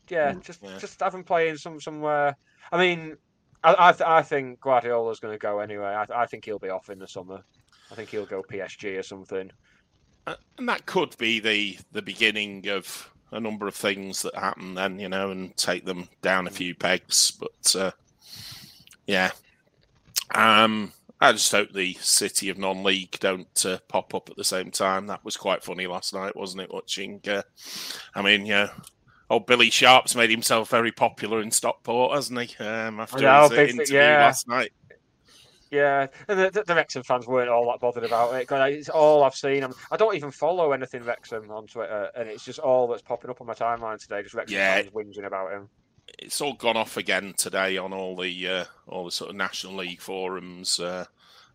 yeah, just yeah. just have them playing some somewhere. I mean, I I, I think Guardiola's going to go anyway. I, I think he'll be off in the summer. I think he'll go PSG or something. Uh, and that could be the the beginning of a number of things that happen then, you know, and take them down a few pegs. But uh, yeah, um, I just hope the City of non-league don't uh, pop up at the same time. That was quite funny last night, wasn't it? Watching, uh, I mean, yeah, old Billy Sharp's made himself very popular in Stockport, hasn't he? Um, after know, his uh, interview yeah. last night. Yeah, and the, the, the, Wrexham fans weren't all that bothered about it. It's all I've seen. I'm, I do not even follow anything Wrexham on Twitter, and it's just all that's popping up on my timeline today. Just Wrexham yeah. fans whinging about him it's all gone off again today on all the uh, all the sort of National League forums. Uh,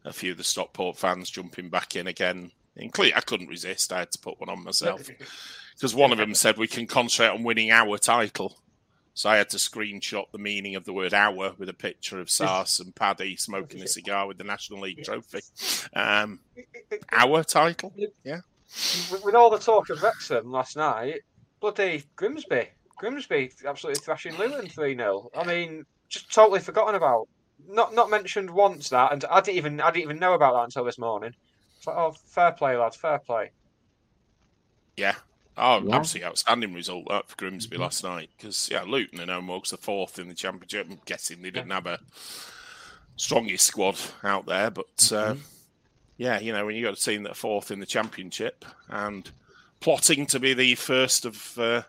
a few of the Stockport fans jumping back in again. Including, I couldn't resist. I had to put one on myself because one of them said we can concentrate on winning our title. So I had to screenshot the meaning of the word "our" with a picture of Sars and Paddy smoking a cigar with the National League trophy. Um, our title, yeah. With all the talk of Wrexham last night, bloody Grimsby Grimsby absolutely thrashing Luton 3 0. I mean, just totally forgotten about. Not not mentioned once that, and I didn't even I didn't even know about that until this morning. It's like, oh, fair play, lads, fair play. Yeah. Oh, yeah. absolutely outstanding result that for Grimsby mm-hmm. last night because yeah, Luton are no more the fourth in the championship. I'm guessing they didn't yeah. have a strongest squad out there, but uh, mm-hmm. yeah, you know when you got a team that are fourth in the championship and plotting to be the first of uh,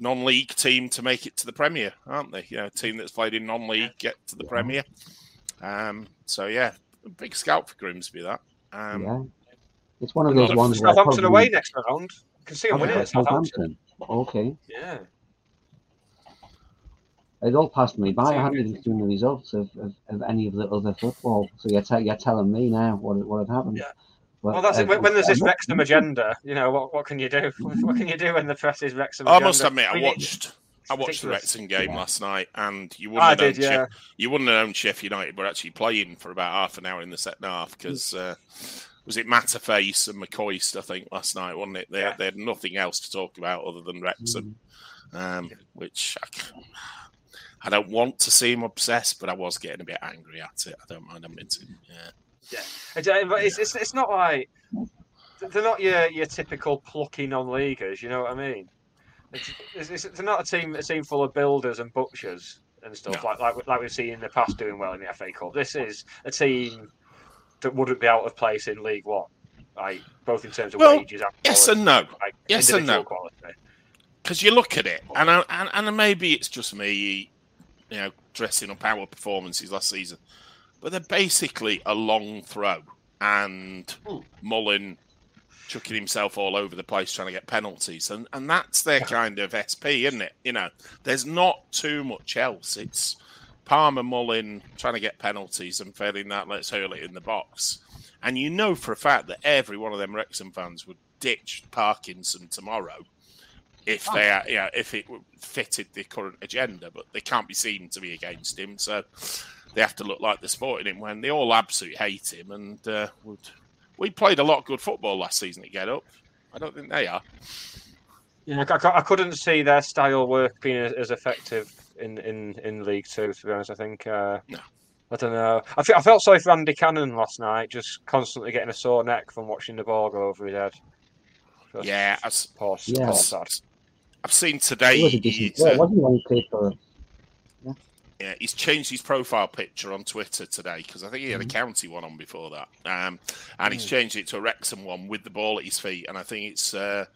non-league team to make it to the Premier, aren't they? You know, a team that's played in non-league get to the Premier. Um, so yeah, big scout for Grimsby. That. Um, yeah, it's one of those ones. Southampton probably... away next round. You can see them winning Southampton. Okay. Yeah. It all passed me by. I hadn't even seen the results of, of, of any of the other football. So you're, te- you're telling me now what what had happened. Yeah. Well, that's uh, it. When, when there's this Wrexham agenda, you know what? What can you do? What can you do when the press is Wrexham? I must admit, I watched. I watched the Wrexham game last night, and you wouldn't have did, known yeah. you wouldn't have known Sheffield United were actually playing for about half an hour in the second half because uh, was it Matterface and McCoist, I think, last night, wasn't it? They, yeah. they had nothing else to talk about other than Wrexham, mm. um, which I, I, don't want to seem obsessed, but I was getting a bit angry at it. I don't mind admitting. Yeah. Yeah, uh, but it's, it's, it's not like they're not your your typical plucky non-leaguers. You know what I mean? It's, it's, they're not a team a team full of builders and butchers and stuff no. like like like we've seen in the past doing well in the FA Cup. This is a team that wouldn't be out of place in League One, like both in terms of well, wages and yes quality, and no, like yes and no. Because you look at it, and, I, and and maybe it's just me, you know, dressing up our performances last season but they're basically a long throw and Mullin chucking himself all over the place trying to get penalties, and and that's their kind of SP, isn't it? You know, there's not too much else. It's Palmer Mullin trying to get penalties and failing that, let's hurl it in the box. And you know for a fact that every one of them Wrexham fans would ditch Parkinson tomorrow if they, are, know, if it fitted the current agenda, but they can't be seen to be against him. So they have to look like they're supporting him when they all absolutely hate him. And uh, would, we played a lot of good football last season at Get Up. I don't think they are. Yeah, I, I couldn't see their style work being as effective in, in, in League Two. To be honest, I think. Uh, no. I don't know. I, I felt sorry for Andy Cannon last night, just constantly getting a sore neck from watching the ball go over his head. Just yeah, as, poor, yeah. Poor sad. I've seen today. He, uh, wasn't when he played for yeah, he's changed his profile picture on Twitter today because I think he had a mm-hmm. county one on before that, um, and he's mm. changed it to a Wrexham one with the ball at his feet. And I think it's uh,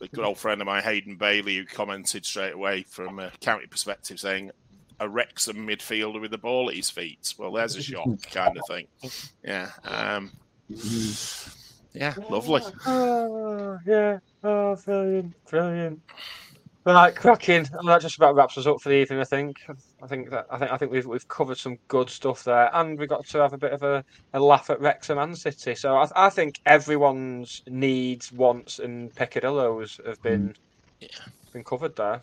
a good old friend of mine, Hayden Bailey, who commented straight away from a county perspective, saying a Wrexham midfielder with the ball at his feet. Well, there's a shock kind of thing. Yeah. Um, Yeah, lovely. Oh, yeah. Oh, brilliant, brilliant. Right, cracking. And that just about wraps us up for the evening. I think. I think that I think I think we've we've covered some good stuff there, and we got to have a bit of a, a laugh at Wrexham and City. So I, I think everyone's needs, wants, and peccadillos have been been covered there.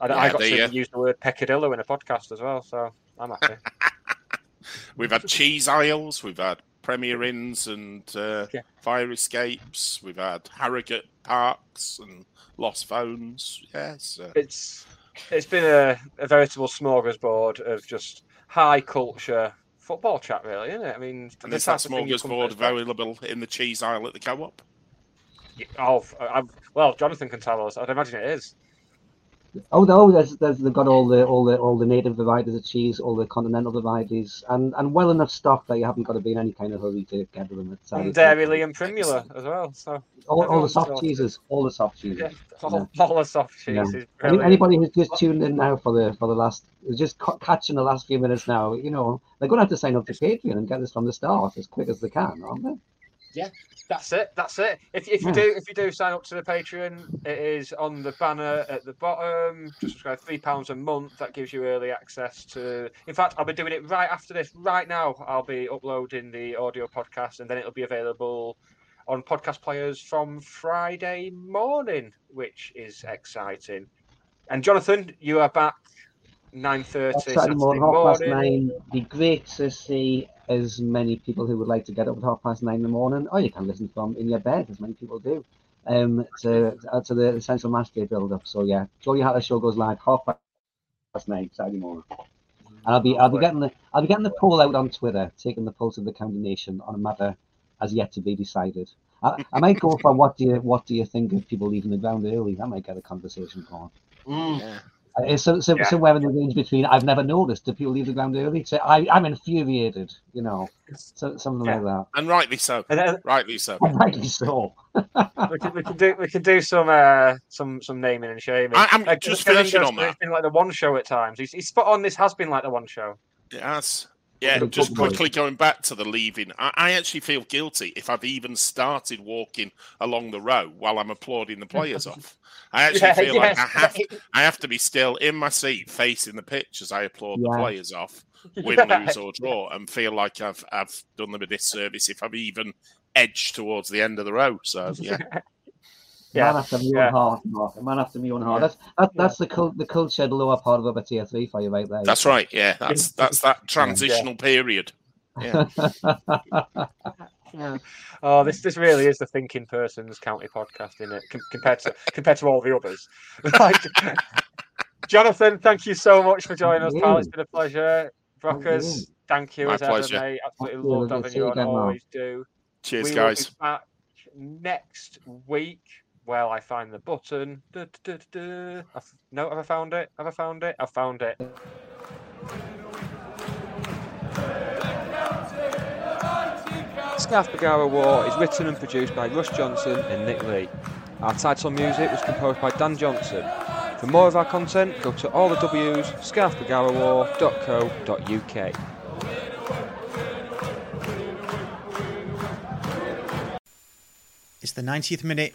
I, I got to uh, use the word peccadillo in a podcast as well, so I'm happy. We've had cheese aisles, we've had Premier Inns and uh, Yeah. fire escapes, we've had Harrogate parks and lost phones. Yes, uh, it's it's been a, a veritable smorgasbord of just high culture football chat, really, isn't it? I mean, and the is that type of thing you come to smorgasbord available in the cheese aisle at the co-op? Oh, I, well, Jonathan can tell us. I'd imagine it is. Oh no, there's, there's they've got all the all the all the native varieties of cheese, all the continental varieties, and and well enough stock that you haven't got to be in any kind of hurry to get them. Uh, And Dairy Lee and Primula as well. So all, all the soft cheeses, all the soft cheeses. yeah, all, all the soft Yeah. cheese Any, anybody who's just tuned in now for the for the last just ca- catching the last few minutes now, you know, they're going to have to sign up to Patreon and get this from the start as quick as they can, aren't they? Yeah, that's it. That's it. If, if you hmm. do if you do sign up to the Patreon, it is on the banner at the bottom. Just subscribe three pounds a month. That gives you early access to. In fact, I'll be doing it right after this. Right now, I'll be uploading the audio podcast, and then it'll be available on podcast players from Friday morning, which is exciting. And Jonathan, you are back nine thirty Saturday Saturday morning, half past nine. Be great to see as many people who would like to get up at half past nine in the morning, or you can listen from in your bed, as many people do, um, to uh, to the essential match day build up. So yeah, Geordie Hatter show goes live half past nine Saturday morning. And I'll be I'll be getting the I'll be getting the poll out on Twitter, taking the pulse of the county nation on a matter as yet to be decided. I, I might go for what do you what do you think of people leaving the ground early? That might get a conversation going. Yeah. Uh, It's so, so, Yeah. somewhere in the range between I've never noticed do people leave the ground early. So I, I'm infuriated, you know, so, something Yeah. like that. And rightly so. And then Rightly so. Rightly so. we can, we can do we can do some uh, some some naming and shaming. I- I'm Like, just finishing goes, on that. It's been like the one show at times. He's, he's spot on. This has been like the one show. Yes. Yeah, just quickly going back to the leaving, I, I actually feel guilty if I've even started walking along the row while I'm applauding the players off. I actually Yeah, feel like I have I have to be still in my seat, facing the pitch as I applaud the players off, win, Yeah. lose or draw, and feel like I've I've done them a disservice if I've even edged towards the end of the row. So yeah, Yeah, Man after my yeah. own heart, Mark. Man after my own heart. Yeah. That's that, that's the cult, the cultured lower part of upper tier three for you right there. that's right. Yeah, that's that's that transitional period. Yeah. Oh, this this really is the thinking person's county podcast, isn't it? Com- compared to compared to all the others. Like, Jonathan, thank you so much for joining us, pal. It's been a pleasure. Brockers, thank you My as ever, pleasure. mate. Absolutely Thank loved having you you on. Always do. Cheers, we guys. Will be back next week. Well, I find the button. Du- du. I've- No, have I found it? Have I found it? I found it. Scarf Bergara Wore is written and produced by Russ Johnson and Nick Lee. Our title music was composed by Dan Johnson. For more of our content, go to all the W's, scarfbergarawore.co.uk. It's the 90th minute.